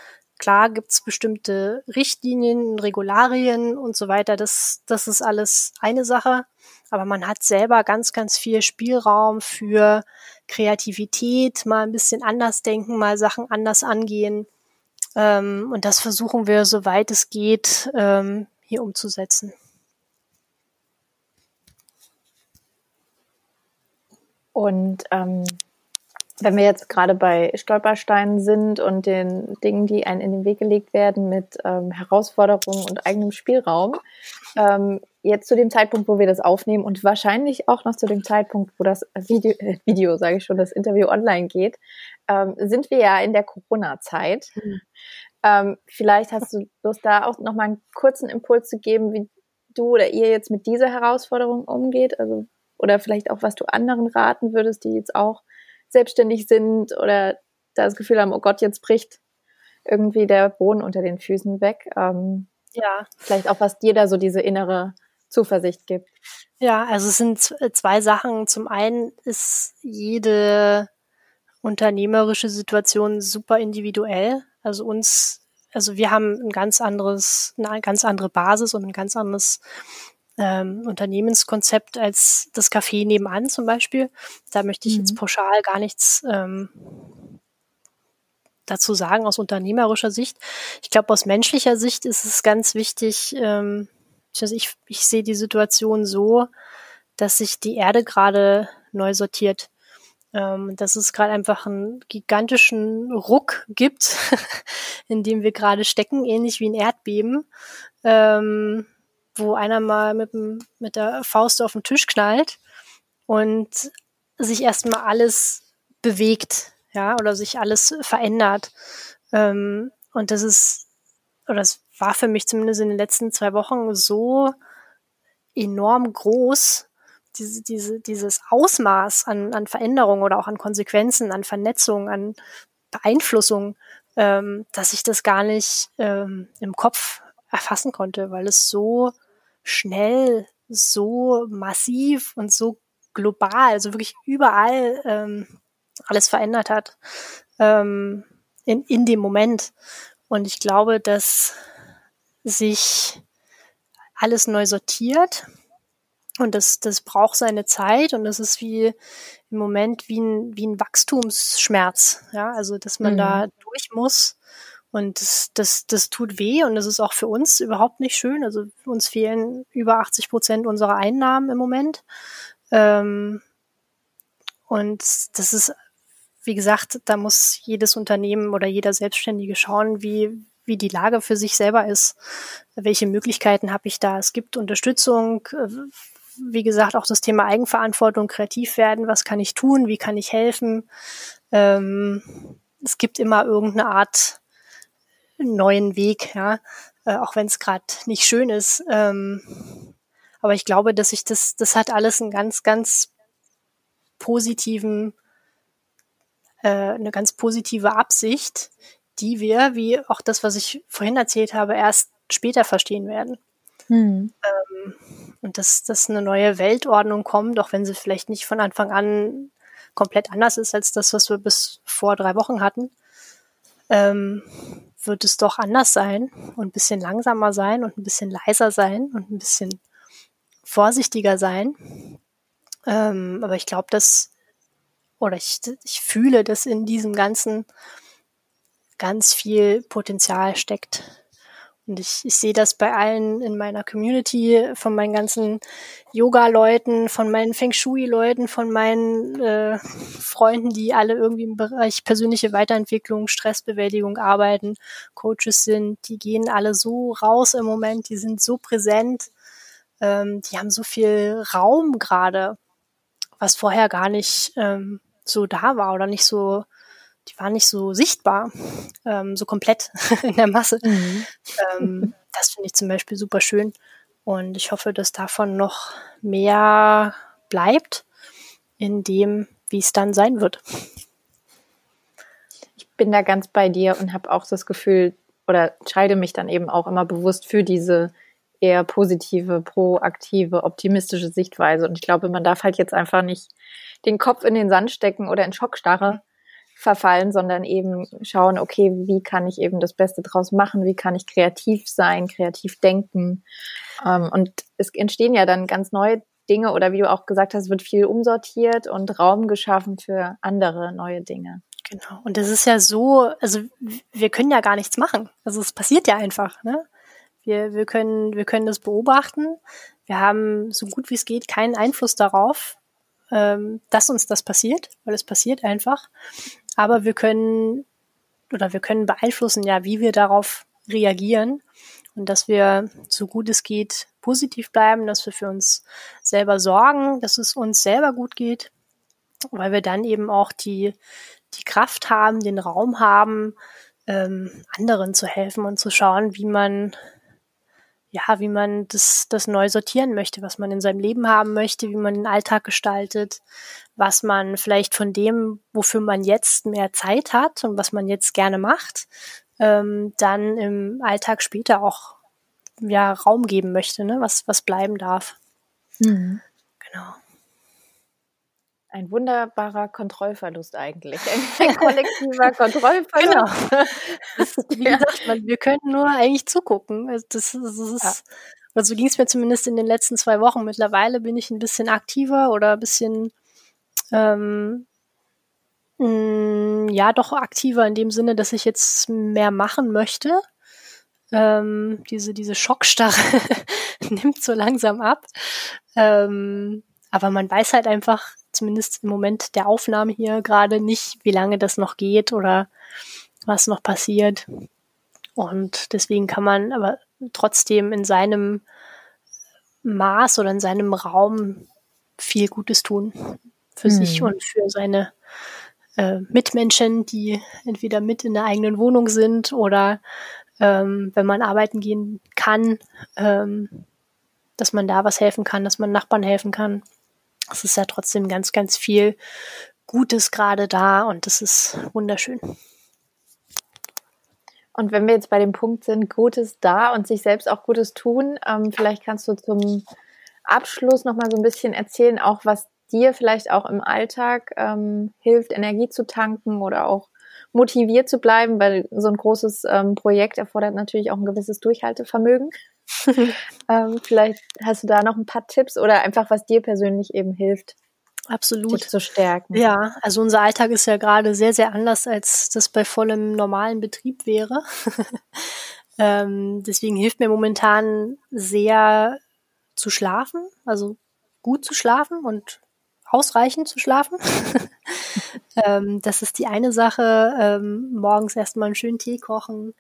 Klar gibt's bestimmte Richtlinien, Regularien und so weiter. Das, das ist alles eine Sache. Aber man hat selber ganz, ganz viel Spielraum für Kreativität, mal ein bisschen anders denken, mal Sachen anders angehen. Ähm, und das versuchen wir, soweit es geht, ähm, hier umzusetzen. Und ähm, wenn wir jetzt gerade bei Stolpersteinen sind und den Dingen, die einen in den Weg gelegt werden mit ähm, Herausforderungen und eigenem Spielraum, ähm, jetzt zu dem Zeitpunkt, wo wir das aufnehmen und wahrscheinlich auch noch zu dem Zeitpunkt, wo das Video, äh, Video sage ich schon, das Interview online geht, ähm, sind wir ja in der Corona-Zeit. Mhm. Ähm, vielleicht hast du Lust, da auch noch mal einen kurzen Impuls zu geben, wie du oder ihr jetzt mit dieser Herausforderung umgeht, also oder vielleicht auch, was du anderen raten würdest, die jetzt auch selbstständig sind oder das Gefühl haben, oh Gott, jetzt bricht irgendwie der Boden unter den Füßen weg. Ähm, ja. Vielleicht auch, was dir da so diese innere Zuversicht gibt. Ja, also es sind zwei Sachen. Zum einen ist jede unternehmerische Situation super individuell. Also uns, also wir haben ein ganz anderes, eine ganz andere Basis und ein ganz anderes ähm, Unternehmenskonzept als das Café nebenan zum Beispiel. Da möchte ich mhm. jetzt pauschal gar nichts ähm, dazu sagen aus unternehmerischer Sicht. Ich glaube, aus menschlicher Sicht ist es ganz wichtig, ähm, also ich, ich sehe die Situation so, dass sich die Erde gerade neu sortiert. Ähm, dass es gerade einfach einen gigantischen Ruck gibt, in dem wir gerade stecken, ähnlich wie ein Erdbeben. Ähm, wo einer mal mit, mit der Faust auf den Tisch knallt und sich erstmal alles bewegt, ja, oder sich alles verändert. Ähm, und das ist, oder das war für mich zumindest in den letzten zwei Wochen so enorm groß, diese, diese, dieses Ausmaß an, an Veränderung oder auch an Konsequenzen, an Vernetzung, an Beeinflussung, ähm, dass ich das gar nicht ähm, im Kopf erfassen konnte, weil es so schnell, so massiv und so global, also wirklich überall ähm, alles verändert hat ähm, in, in dem Moment. Und ich glaube, dass sich alles neu sortiert und das, das braucht seine Zeit und das ist wie im Moment wie ein, wie ein Wachstumsschmerz, ja, also dass man mhm. da durch muss und das, das, das tut weh und das ist auch für uns überhaupt nicht schön. Also uns fehlen über 80 Prozent unserer Einnahmen im Moment. Ähm, und das ist, wie gesagt, da muss jedes Unternehmen oder jeder Selbstständige schauen, wie, wie die Lage für sich selber ist. Welche Möglichkeiten habe ich da? Es gibt Unterstützung. Wie gesagt, auch das Thema Eigenverantwortung, kreativ werden. Was kann ich tun? Wie kann ich helfen? Ähm, es gibt immer irgendeine Art neuen Weg, ja, äh, auch wenn es gerade nicht schön ist. Ähm, aber ich glaube, dass ich das, das hat alles einen ganz, ganz positiven, äh, eine ganz positive Absicht, die wir, wie auch das, was ich vorhin erzählt habe, erst später verstehen werden. Hm. Ähm, und dass, dass eine neue Weltordnung kommt, auch wenn sie vielleicht nicht von Anfang an komplett anders ist als das, was wir bis vor drei Wochen hatten. Ähm, wird es doch anders sein und ein bisschen langsamer sein und ein bisschen leiser sein und ein bisschen vorsichtiger sein. Ähm, aber ich glaube, dass, oder ich, ich fühle, dass in diesem Ganzen ganz viel Potenzial steckt. Und ich, ich sehe das bei allen in meiner Community, von meinen ganzen Yoga-Leuten, von meinen Feng Shui-Leuten, von meinen äh, Freunden, die alle irgendwie im Bereich persönliche Weiterentwicklung, Stressbewältigung arbeiten, Coaches sind, die gehen alle so raus im Moment, die sind so präsent, ähm, die haben so viel Raum gerade, was vorher gar nicht ähm, so da war oder nicht so die war nicht so sichtbar, ähm, so komplett in der Masse. Mhm. Ähm, das finde ich zum Beispiel super schön. Und ich hoffe, dass davon noch mehr bleibt in dem, wie es dann sein wird. Ich bin da ganz bei dir und habe auch das Gefühl oder entscheide mich dann eben auch immer bewusst für diese eher positive, proaktive, optimistische Sichtweise. Und ich glaube, man darf halt jetzt einfach nicht den Kopf in den Sand stecken oder in Schockstarre, verfallen, sondern eben schauen, okay, wie kann ich eben das Beste draus machen, wie kann ich kreativ sein, kreativ denken. Ähm, und es entstehen ja dann ganz neue Dinge oder wie du auch gesagt hast, wird viel umsortiert und Raum geschaffen für andere neue Dinge. Genau. Und das ist ja so, also wir können ja gar nichts machen. Also es passiert ja einfach, ne? Wir, wir können, wir können das beobachten. Wir haben so gut wie es geht keinen Einfluss darauf, ähm, dass uns das passiert, weil es passiert einfach. Aber wir können oder wir können beeinflussen, ja, wie wir darauf reagieren und dass wir so gut es geht positiv bleiben, dass wir für uns selber sorgen, dass es uns selber gut geht, weil wir dann eben auch die, die Kraft haben, den Raum haben, ähm, anderen zu helfen und zu schauen, wie man ja, wie man das, das neu sortieren möchte, was man in seinem Leben haben möchte, wie man den Alltag gestaltet, was man vielleicht von dem, wofür man jetzt mehr Zeit hat und was man jetzt gerne macht, ähm, dann im Alltag später auch ja Raum geben möchte, ne? was, was bleiben darf. Mhm. Genau ein wunderbarer Kontrollverlust eigentlich. Ein, ein kollektiver Kontrollverlust. Genau. Das, wie ja. gesagt, man, wir können nur eigentlich zugucken. Also das, das ist, ja. oder so ging es mir zumindest in den letzten zwei Wochen. Mittlerweile bin ich ein bisschen aktiver oder ein bisschen ähm, mh, mm, ja doch aktiver in dem Sinne, dass ich jetzt mehr machen möchte. Ähm, diese, diese Schockstarre nimmt so langsam ab. Ähm, aber man weiß halt einfach, zumindest im Moment der Aufnahme hier gerade nicht, wie lange das noch geht oder was noch passiert. Und deswegen kann man aber trotzdem in seinem Maß oder in seinem Raum viel Gutes tun für hm. sich und für seine äh, Mitmenschen, die entweder mit in der eigenen Wohnung sind oder ähm, wenn man arbeiten gehen kann, ähm, dass man da was helfen kann, dass man Nachbarn helfen kann es ist ja trotzdem ganz, ganz viel Gutes gerade da und das ist wunderschön. Und wenn wir jetzt bei dem Punkt sind, Gutes da und sich selbst auch Gutes tun, ähm, vielleicht kannst du zum Abschluss noch mal so ein bisschen erzählen, auch was dir vielleicht auch im Alltag ähm, hilft, Energie zu tanken oder auch motiviert zu bleiben, weil so ein großes ähm, Projekt erfordert natürlich auch ein gewisses Durchhaltevermögen. ähm, vielleicht hast du da noch ein paar Tipps oder einfach, was dir persönlich eben hilft. Absolut. Dich zu stärken. Ja, also unser Alltag ist ja gerade sehr, sehr anders, als das bei vollem normalen Betrieb wäre. ähm, deswegen hilft mir momentan sehr zu schlafen, also gut zu schlafen und ausreichend zu schlafen. ähm, das ist die eine Sache. Ähm, morgens erstmal einen schönen Tee kochen.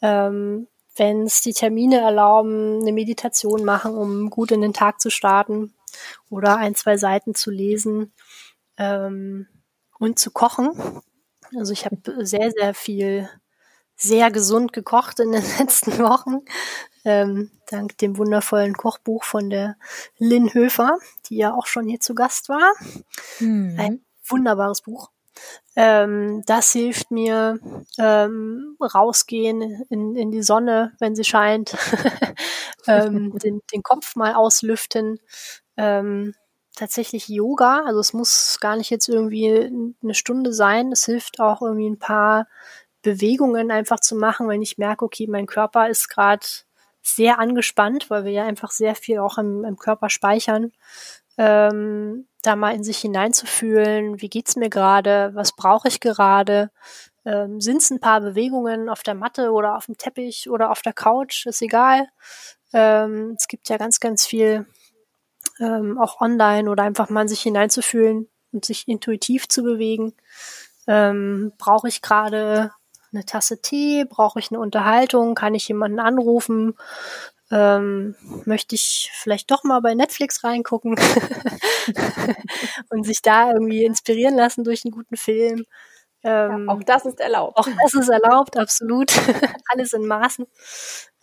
Ähm, wenn es die Termine erlauben, eine Meditation machen, um gut in den Tag zu starten oder ein, zwei Seiten zu lesen ähm, und zu kochen. Also ich habe sehr, sehr viel, sehr gesund gekocht in den letzten Wochen. Ähm, dank dem wundervollen Kochbuch von der Lynn Höfer, die ja auch schon hier zu Gast war. Mhm. Ein wunderbares Buch. Ähm, das hilft mir, ähm, rausgehen in, in die Sonne, wenn sie scheint, ähm, den, den Kopf mal auslüften. Ähm, tatsächlich Yoga, also es muss gar nicht jetzt irgendwie eine Stunde sein. Es hilft auch irgendwie ein paar Bewegungen einfach zu machen, wenn ich merke, okay, mein Körper ist gerade sehr angespannt, weil wir ja einfach sehr viel auch im, im Körper speichern ähm, da mal in sich hineinzufühlen, wie geht's mir gerade, was brauche ich gerade, Ähm, Sind es ein paar Bewegungen auf der Matte oder auf dem Teppich oder auf der Couch, ist egal. Ähm, es gibt ja ganz, ganz viel ähm, auch online oder einfach mal sich hineinzufühlen und sich intuitiv zu bewegen. Ähm, Brauche ich gerade eine Tasse Tee? Brauche ich eine Unterhaltung? Kann ich jemanden anrufen? Ähm, möchte ich vielleicht doch mal bei Netflix reingucken und sich da irgendwie inspirieren lassen durch einen guten Film. Ähm, ja, auch das ist erlaubt. Auch das ist erlaubt, absolut. Alles in Maßen.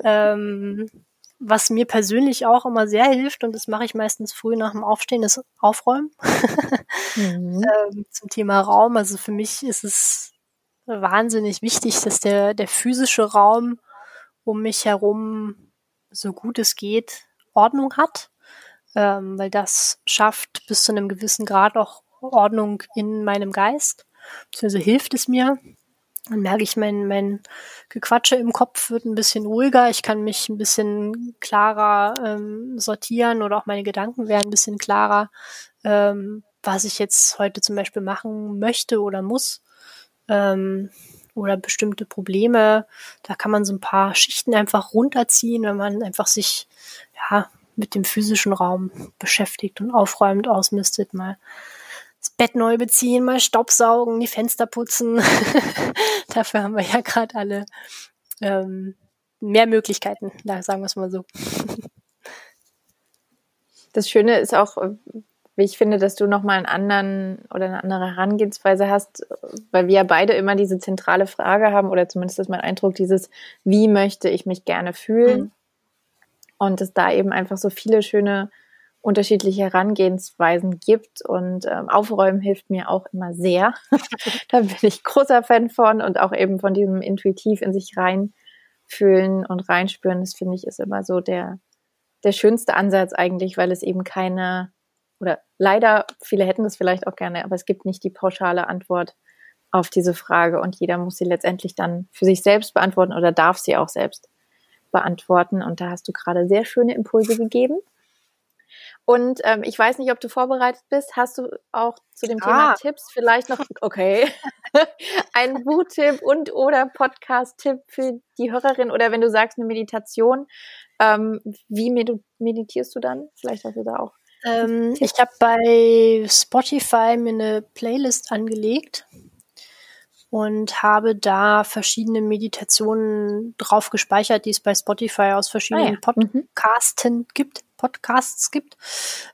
Ähm, was mir persönlich auch immer sehr hilft, und das mache ich meistens früh nach dem Aufstehen, ist Aufräumen. mhm. ähm, zum Thema Raum. Also für mich ist es wahnsinnig wichtig, dass der, der physische Raum um mich herum so gut es geht Ordnung hat, ähm, weil das schafft bis zu einem gewissen Grad auch Ordnung in meinem Geist. Also hilft es mir. Dann merke ich, mein, mein Gequatsche im Kopf wird ein bisschen ruhiger. Ich kann mich ein bisschen klarer ähm, sortieren oder auch meine Gedanken werden ein bisschen klarer, ähm, was ich jetzt heute zum Beispiel machen möchte oder muss. Ähm, oder bestimmte Probleme. Da kann man so ein paar Schichten einfach runterziehen, wenn man einfach sich ja mit dem physischen Raum beschäftigt und aufräumt, ausmistet, mal das Bett neu beziehen, mal Staubsaugen, die Fenster putzen. Dafür haben wir ja gerade alle ähm, mehr Möglichkeiten, da sagen wir es mal so. Das Schöne ist auch, wie ich finde, dass du nochmal einen anderen oder eine andere Herangehensweise hast, weil wir ja beide immer diese zentrale Frage haben, oder zumindest ist mein Eindruck, dieses, wie möchte ich mich gerne fühlen? Mhm. Und es da eben einfach so viele schöne unterschiedliche Herangehensweisen gibt und ähm, Aufräumen hilft mir auch immer sehr. da bin ich großer Fan von und auch eben von diesem intuitiv in sich reinfühlen und reinspüren. Das finde ich ist immer so der, der schönste Ansatz eigentlich, weil es eben keine oder leider, viele hätten das vielleicht auch gerne, aber es gibt nicht die pauschale Antwort auf diese Frage und jeder muss sie letztendlich dann für sich selbst beantworten oder darf sie auch selbst beantworten. Und da hast du gerade sehr schöne Impulse gegeben. Und ähm, ich weiß nicht, ob du vorbereitet bist. Hast du auch zu dem Thema ah. Tipps vielleicht noch, okay, ein Buchtipp und oder Podcast-Tipp für die Hörerin oder wenn du sagst eine Meditation, ähm, wie meditierst du dann? Vielleicht hast du da auch. Ähm, ich habe bei Spotify mir eine Playlist angelegt und habe da verschiedene Meditationen drauf gespeichert, die es bei Spotify aus verschiedenen ah, ja. Mhm. Podcasten gibt, Podcasts gibt,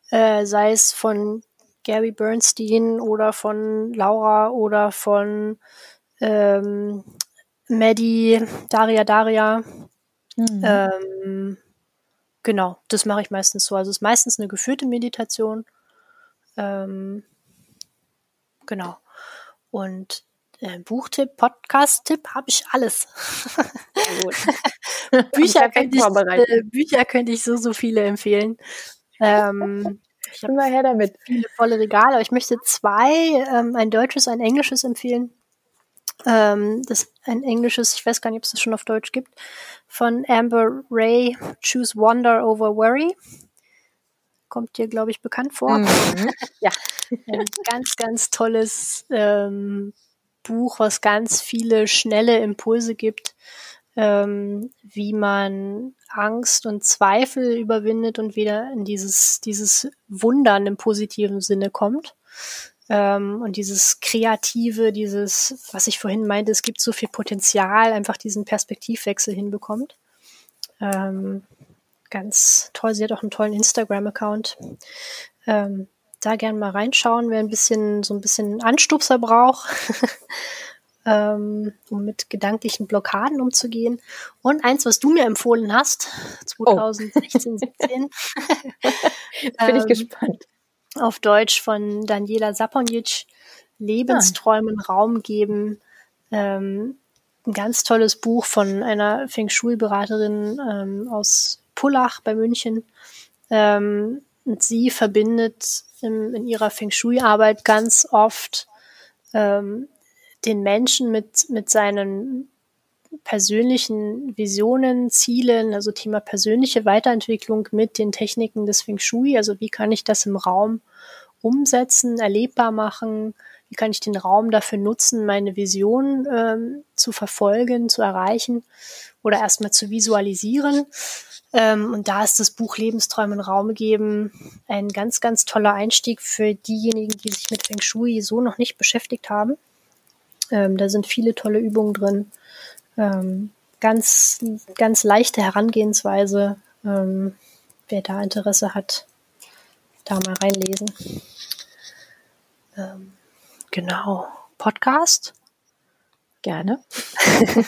äh, sei es von Gary Bernstein oder von Laura oder von ähm, Maddie, Daria Daria. Mhm. Ähm, genau, das mache ich meistens so. Also es ist meistens eine geführte Meditation. Ähm, genau. Und äh, Buchtipp, Podcast-Tipp habe ich alles. Bücher, könnte ich, äh, Bücher könnte ich so, so viele empfehlen. Ähm, ich habe her damit. Viele volle Regale, ich möchte zwei, ähm, ein deutsches, ein englisches empfehlen. Ähm, das ein englisches, ich weiß gar nicht, ob es das schon auf Deutsch gibt, von Amber Ray, Choose Wonder over Worry. Kommt dir, glaube ich, bekannt vor. Mhm. ja. Ein ganz, ganz tolles ähm, Buch, was ganz viele schnelle Impulse gibt, ähm, wie man Angst und Zweifel überwindet und wieder in dieses, dieses Wundern im positiven Sinne kommt. Ähm, und dieses Kreative, dieses, was ich vorhin meinte, es gibt so viel Potenzial, einfach diesen Perspektivwechsel hinbekommt. Ähm, ganz toll. Sie hat auch einen tollen Instagram-Account. Ähm, da gerne mal reinschauen, wer ein bisschen so ein bisschen Anstupser braucht, ähm, um mit gedanklichen Blockaden umzugehen. Und eins, was du mir empfohlen hast, 2016, oh. 17. Bin ich ähm, gespannt. Auf Deutsch von Daniela Saponic, Lebensträumen ah. Raum geben. Ähm, ein ganz tolles Buch von einer Feng Shui-Beraterin ähm, aus Pullach bei München. Ähm, und sie verbindet in, in ihrer Feng Shui-Arbeit ganz oft ähm, den Menschen mit, mit seinen persönlichen Visionen, Zielen, also Thema persönliche Weiterentwicklung mit den Techniken des Feng Shui. Also wie kann ich das im Raum umsetzen, erlebbar machen? Wie kann ich den Raum dafür nutzen, meine Vision ähm, zu verfolgen, zu erreichen oder erstmal zu visualisieren? Ähm, und da ist das Buch Lebensträumen Raum geben ein ganz, ganz toller Einstieg für diejenigen, die sich mit Feng Shui so noch nicht beschäftigt haben. Ähm, da sind viele tolle Übungen drin. Ähm, ganz, ganz leichte Herangehensweise. Ähm, wer da Interesse hat, da mal reinlesen. Ähm, genau. Podcast? Gerne.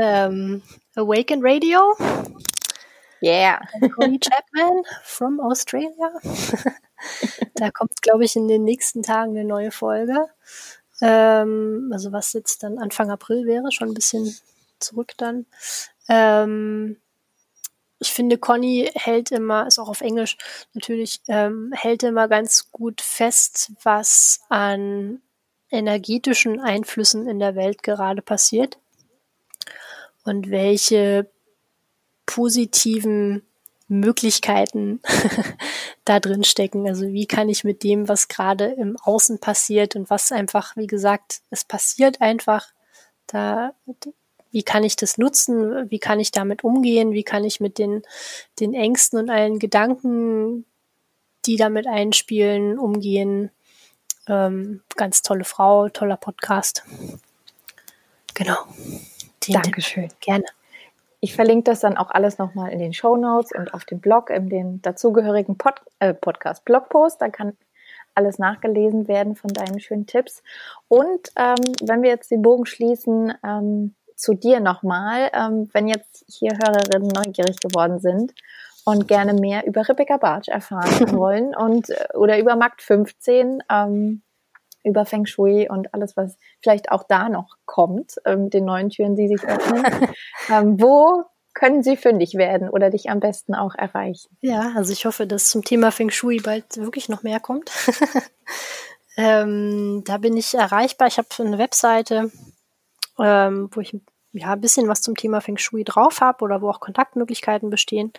ähm, Awaken Radio. Yeah. Connie Chapman from Australia. da kommt, glaube ich, in den nächsten Tagen eine neue Folge. Ähm, also was jetzt dann Anfang April wäre, schon ein bisschen zurück dann. Ähm, ich finde, Conny hält immer, ist auch auf Englisch natürlich, ähm, hält immer ganz gut fest, was an energetischen Einflüssen in der Welt gerade passiert und welche positiven Möglichkeiten da drin stecken. Also wie kann ich mit dem, was gerade im Außen passiert und was einfach, wie gesagt, es passiert einfach, da, wie kann ich das nutzen? Wie kann ich damit umgehen? Wie kann ich mit den, den Ängsten und allen Gedanken, die damit einspielen, umgehen? Ähm, ganz tolle Frau, toller Podcast. Genau. Den Dankeschön. Tipp. Gerne. Ich verlinke das dann auch alles nochmal in den Show Notes und auf dem Blog, in den dazugehörigen Pod, äh, Podcast Blogpost. Da kann alles nachgelesen werden von deinen schönen Tipps. Und ähm, wenn wir jetzt den Bogen schließen ähm, zu dir nochmal, ähm, wenn jetzt hier Hörerinnen neugierig geworden sind und gerne mehr über Rebecca Bartsch erfahren wollen und äh, oder über Markt 15, ähm, über Feng Shui und alles, was vielleicht auch da noch kommt, ähm, den neuen Türen, die sich öffnen. ähm, wo können sie fündig werden oder dich am besten auch erreichen? Ja, also ich hoffe, dass zum Thema Feng Shui bald wirklich noch mehr kommt. ähm, da bin ich erreichbar. Ich habe eine Webseite, ähm, wo ich ja, ein bisschen was zum Thema Feng Shui drauf habe oder wo auch Kontaktmöglichkeiten bestehen,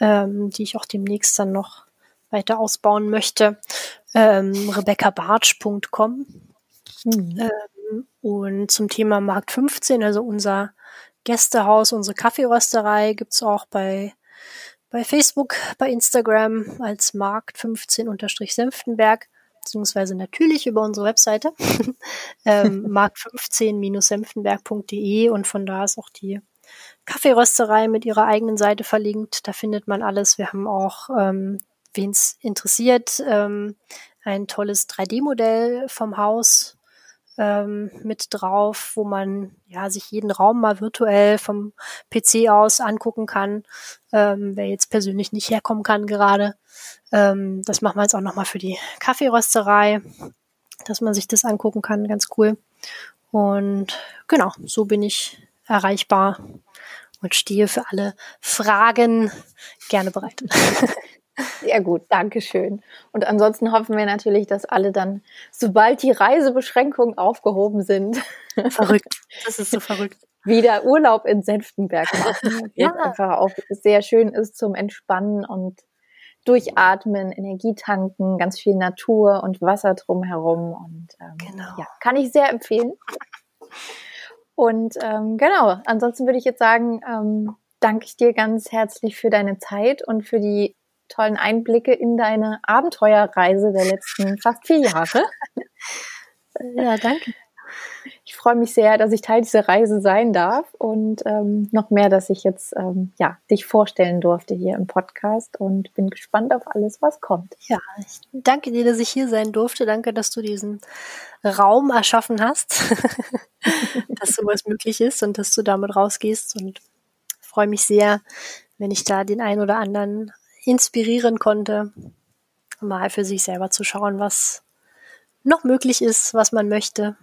ähm, die ich auch demnächst dann noch weiter ausbauen möchte. Ähm, RebeccaBartsch.com. Mhm. Ähm, und zum Thema Markt 15, also unser Gästehaus, unsere Kaffeerösterei, gibt's auch bei, bei Facebook, bei Instagram als Markt 15-Senftenberg beziehungsweise natürlich über unsere Webseite ähm, markt15-senftenberg.de und von da ist auch die Kaffeerösterei mit ihrer eigenen Seite verlinkt. Da findet man alles. Wir haben auch ähm, wen es interessiert, ähm, ein tolles 3D-Modell vom Haus ähm, mit drauf, wo man ja sich jeden Raum mal virtuell vom PC aus angucken kann, ähm, wer jetzt persönlich nicht herkommen kann gerade. Ähm, das machen wir jetzt auch nochmal für die Kaffeerösterei, dass man sich das angucken kann, ganz cool. Und genau, so bin ich erreichbar und stehe für alle Fragen gerne bereit. Sehr gut, danke schön. Und ansonsten hoffen wir natürlich, dass alle dann, sobald die Reisebeschränkungen aufgehoben sind, verrückt. Das ist so verrückt. Wieder Urlaub in Senftenberg machen. ja. einfach auch sehr schön ist zum Entspannen und Durchatmen, Energie tanken, ganz viel Natur und Wasser drumherum. Und ähm, genau. ja, kann ich sehr empfehlen. Und ähm, genau, ansonsten würde ich jetzt sagen, ähm, danke ich dir ganz herzlich für deine Zeit und für die tollen Einblicke in deine Abenteuerreise der letzten fast vier Jahre. Ja, danke. Ich freue mich sehr, dass ich Teil dieser Reise sein darf und ähm, noch mehr, dass ich jetzt ähm, ja, dich vorstellen durfte hier im Podcast und bin gespannt auf alles, was kommt. Ja, ich danke dir, dass ich hier sein durfte. Danke, dass du diesen Raum erschaffen hast, dass sowas möglich ist und dass du damit rausgehst und freue mich sehr, wenn ich da den einen oder anderen inspirieren konnte, mal für sich selber zu schauen, was noch möglich ist, was man möchte,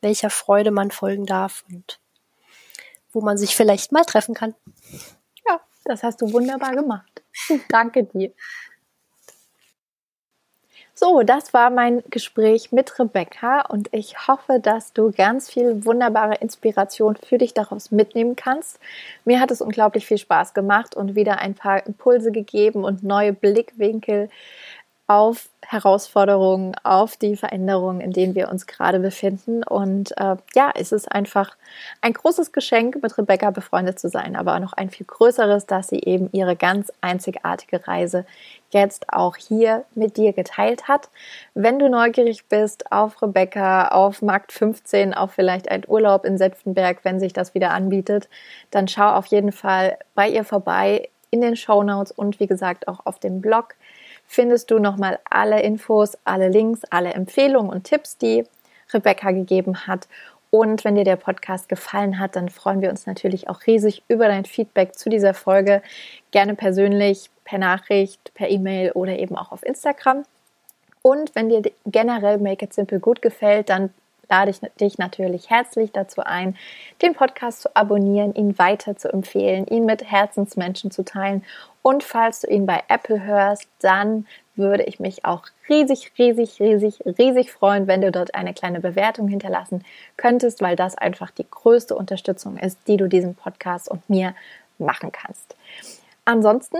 welcher Freude man folgen darf und wo man sich vielleicht mal treffen kann. Ja, das hast du wunderbar gemacht. Danke dir. So, das war mein Gespräch mit Rebecca und ich hoffe, dass du ganz viel wunderbare Inspiration für dich daraus mitnehmen kannst. Mir hat es unglaublich viel Spaß gemacht und wieder ein paar Impulse gegeben und neue Blickwinkel auf Herausforderungen, auf die Veränderungen, in denen wir uns gerade befinden. Und äh, ja, es ist einfach ein großes Geschenk, mit Rebecca befreundet zu sein, aber noch ein viel größeres, dass sie eben ihre ganz einzigartige Reise jetzt auch hier mit dir geteilt hat. Wenn du neugierig bist auf Rebecca, auf Markt 15, auf vielleicht einen Urlaub in Senftenberg, wenn sich das wieder anbietet, dann schau auf jeden Fall bei ihr vorbei in den Show Notes und wie gesagt auch auf dem Blog findest du nochmal alle Infos, alle Links, alle Empfehlungen und Tipps, die Rebecca gegeben hat. Und wenn dir der Podcast gefallen hat, dann freuen wir uns natürlich auch riesig über dein Feedback zu dieser Folge. Gerne persönlich, per Nachricht, per E-Mail oder eben auch auf Instagram. Und wenn dir generell Make It Simple gut gefällt, dann lade ich dich natürlich herzlich dazu ein, den Podcast zu abonnieren, ihn weiter zu empfehlen, ihn mit Herzensmenschen zu teilen. Und falls du ihn bei Apple hörst, dann würde ich mich auch riesig, riesig, riesig, riesig freuen, wenn du dort eine kleine Bewertung hinterlassen könntest, weil das einfach die größte Unterstützung ist, die du diesem Podcast und mir machen kannst. Ansonsten,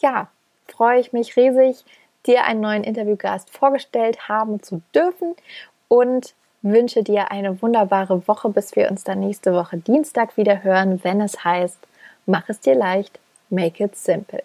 ja, freue ich mich riesig, dir einen neuen Interviewgast vorgestellt haben zu dürfen und wünsche dir eine wunderbare Woche, bis wir uns dann nächste Woche Dienstag wieder hören, wenn es heißt, mach es dir leicht, make it simple.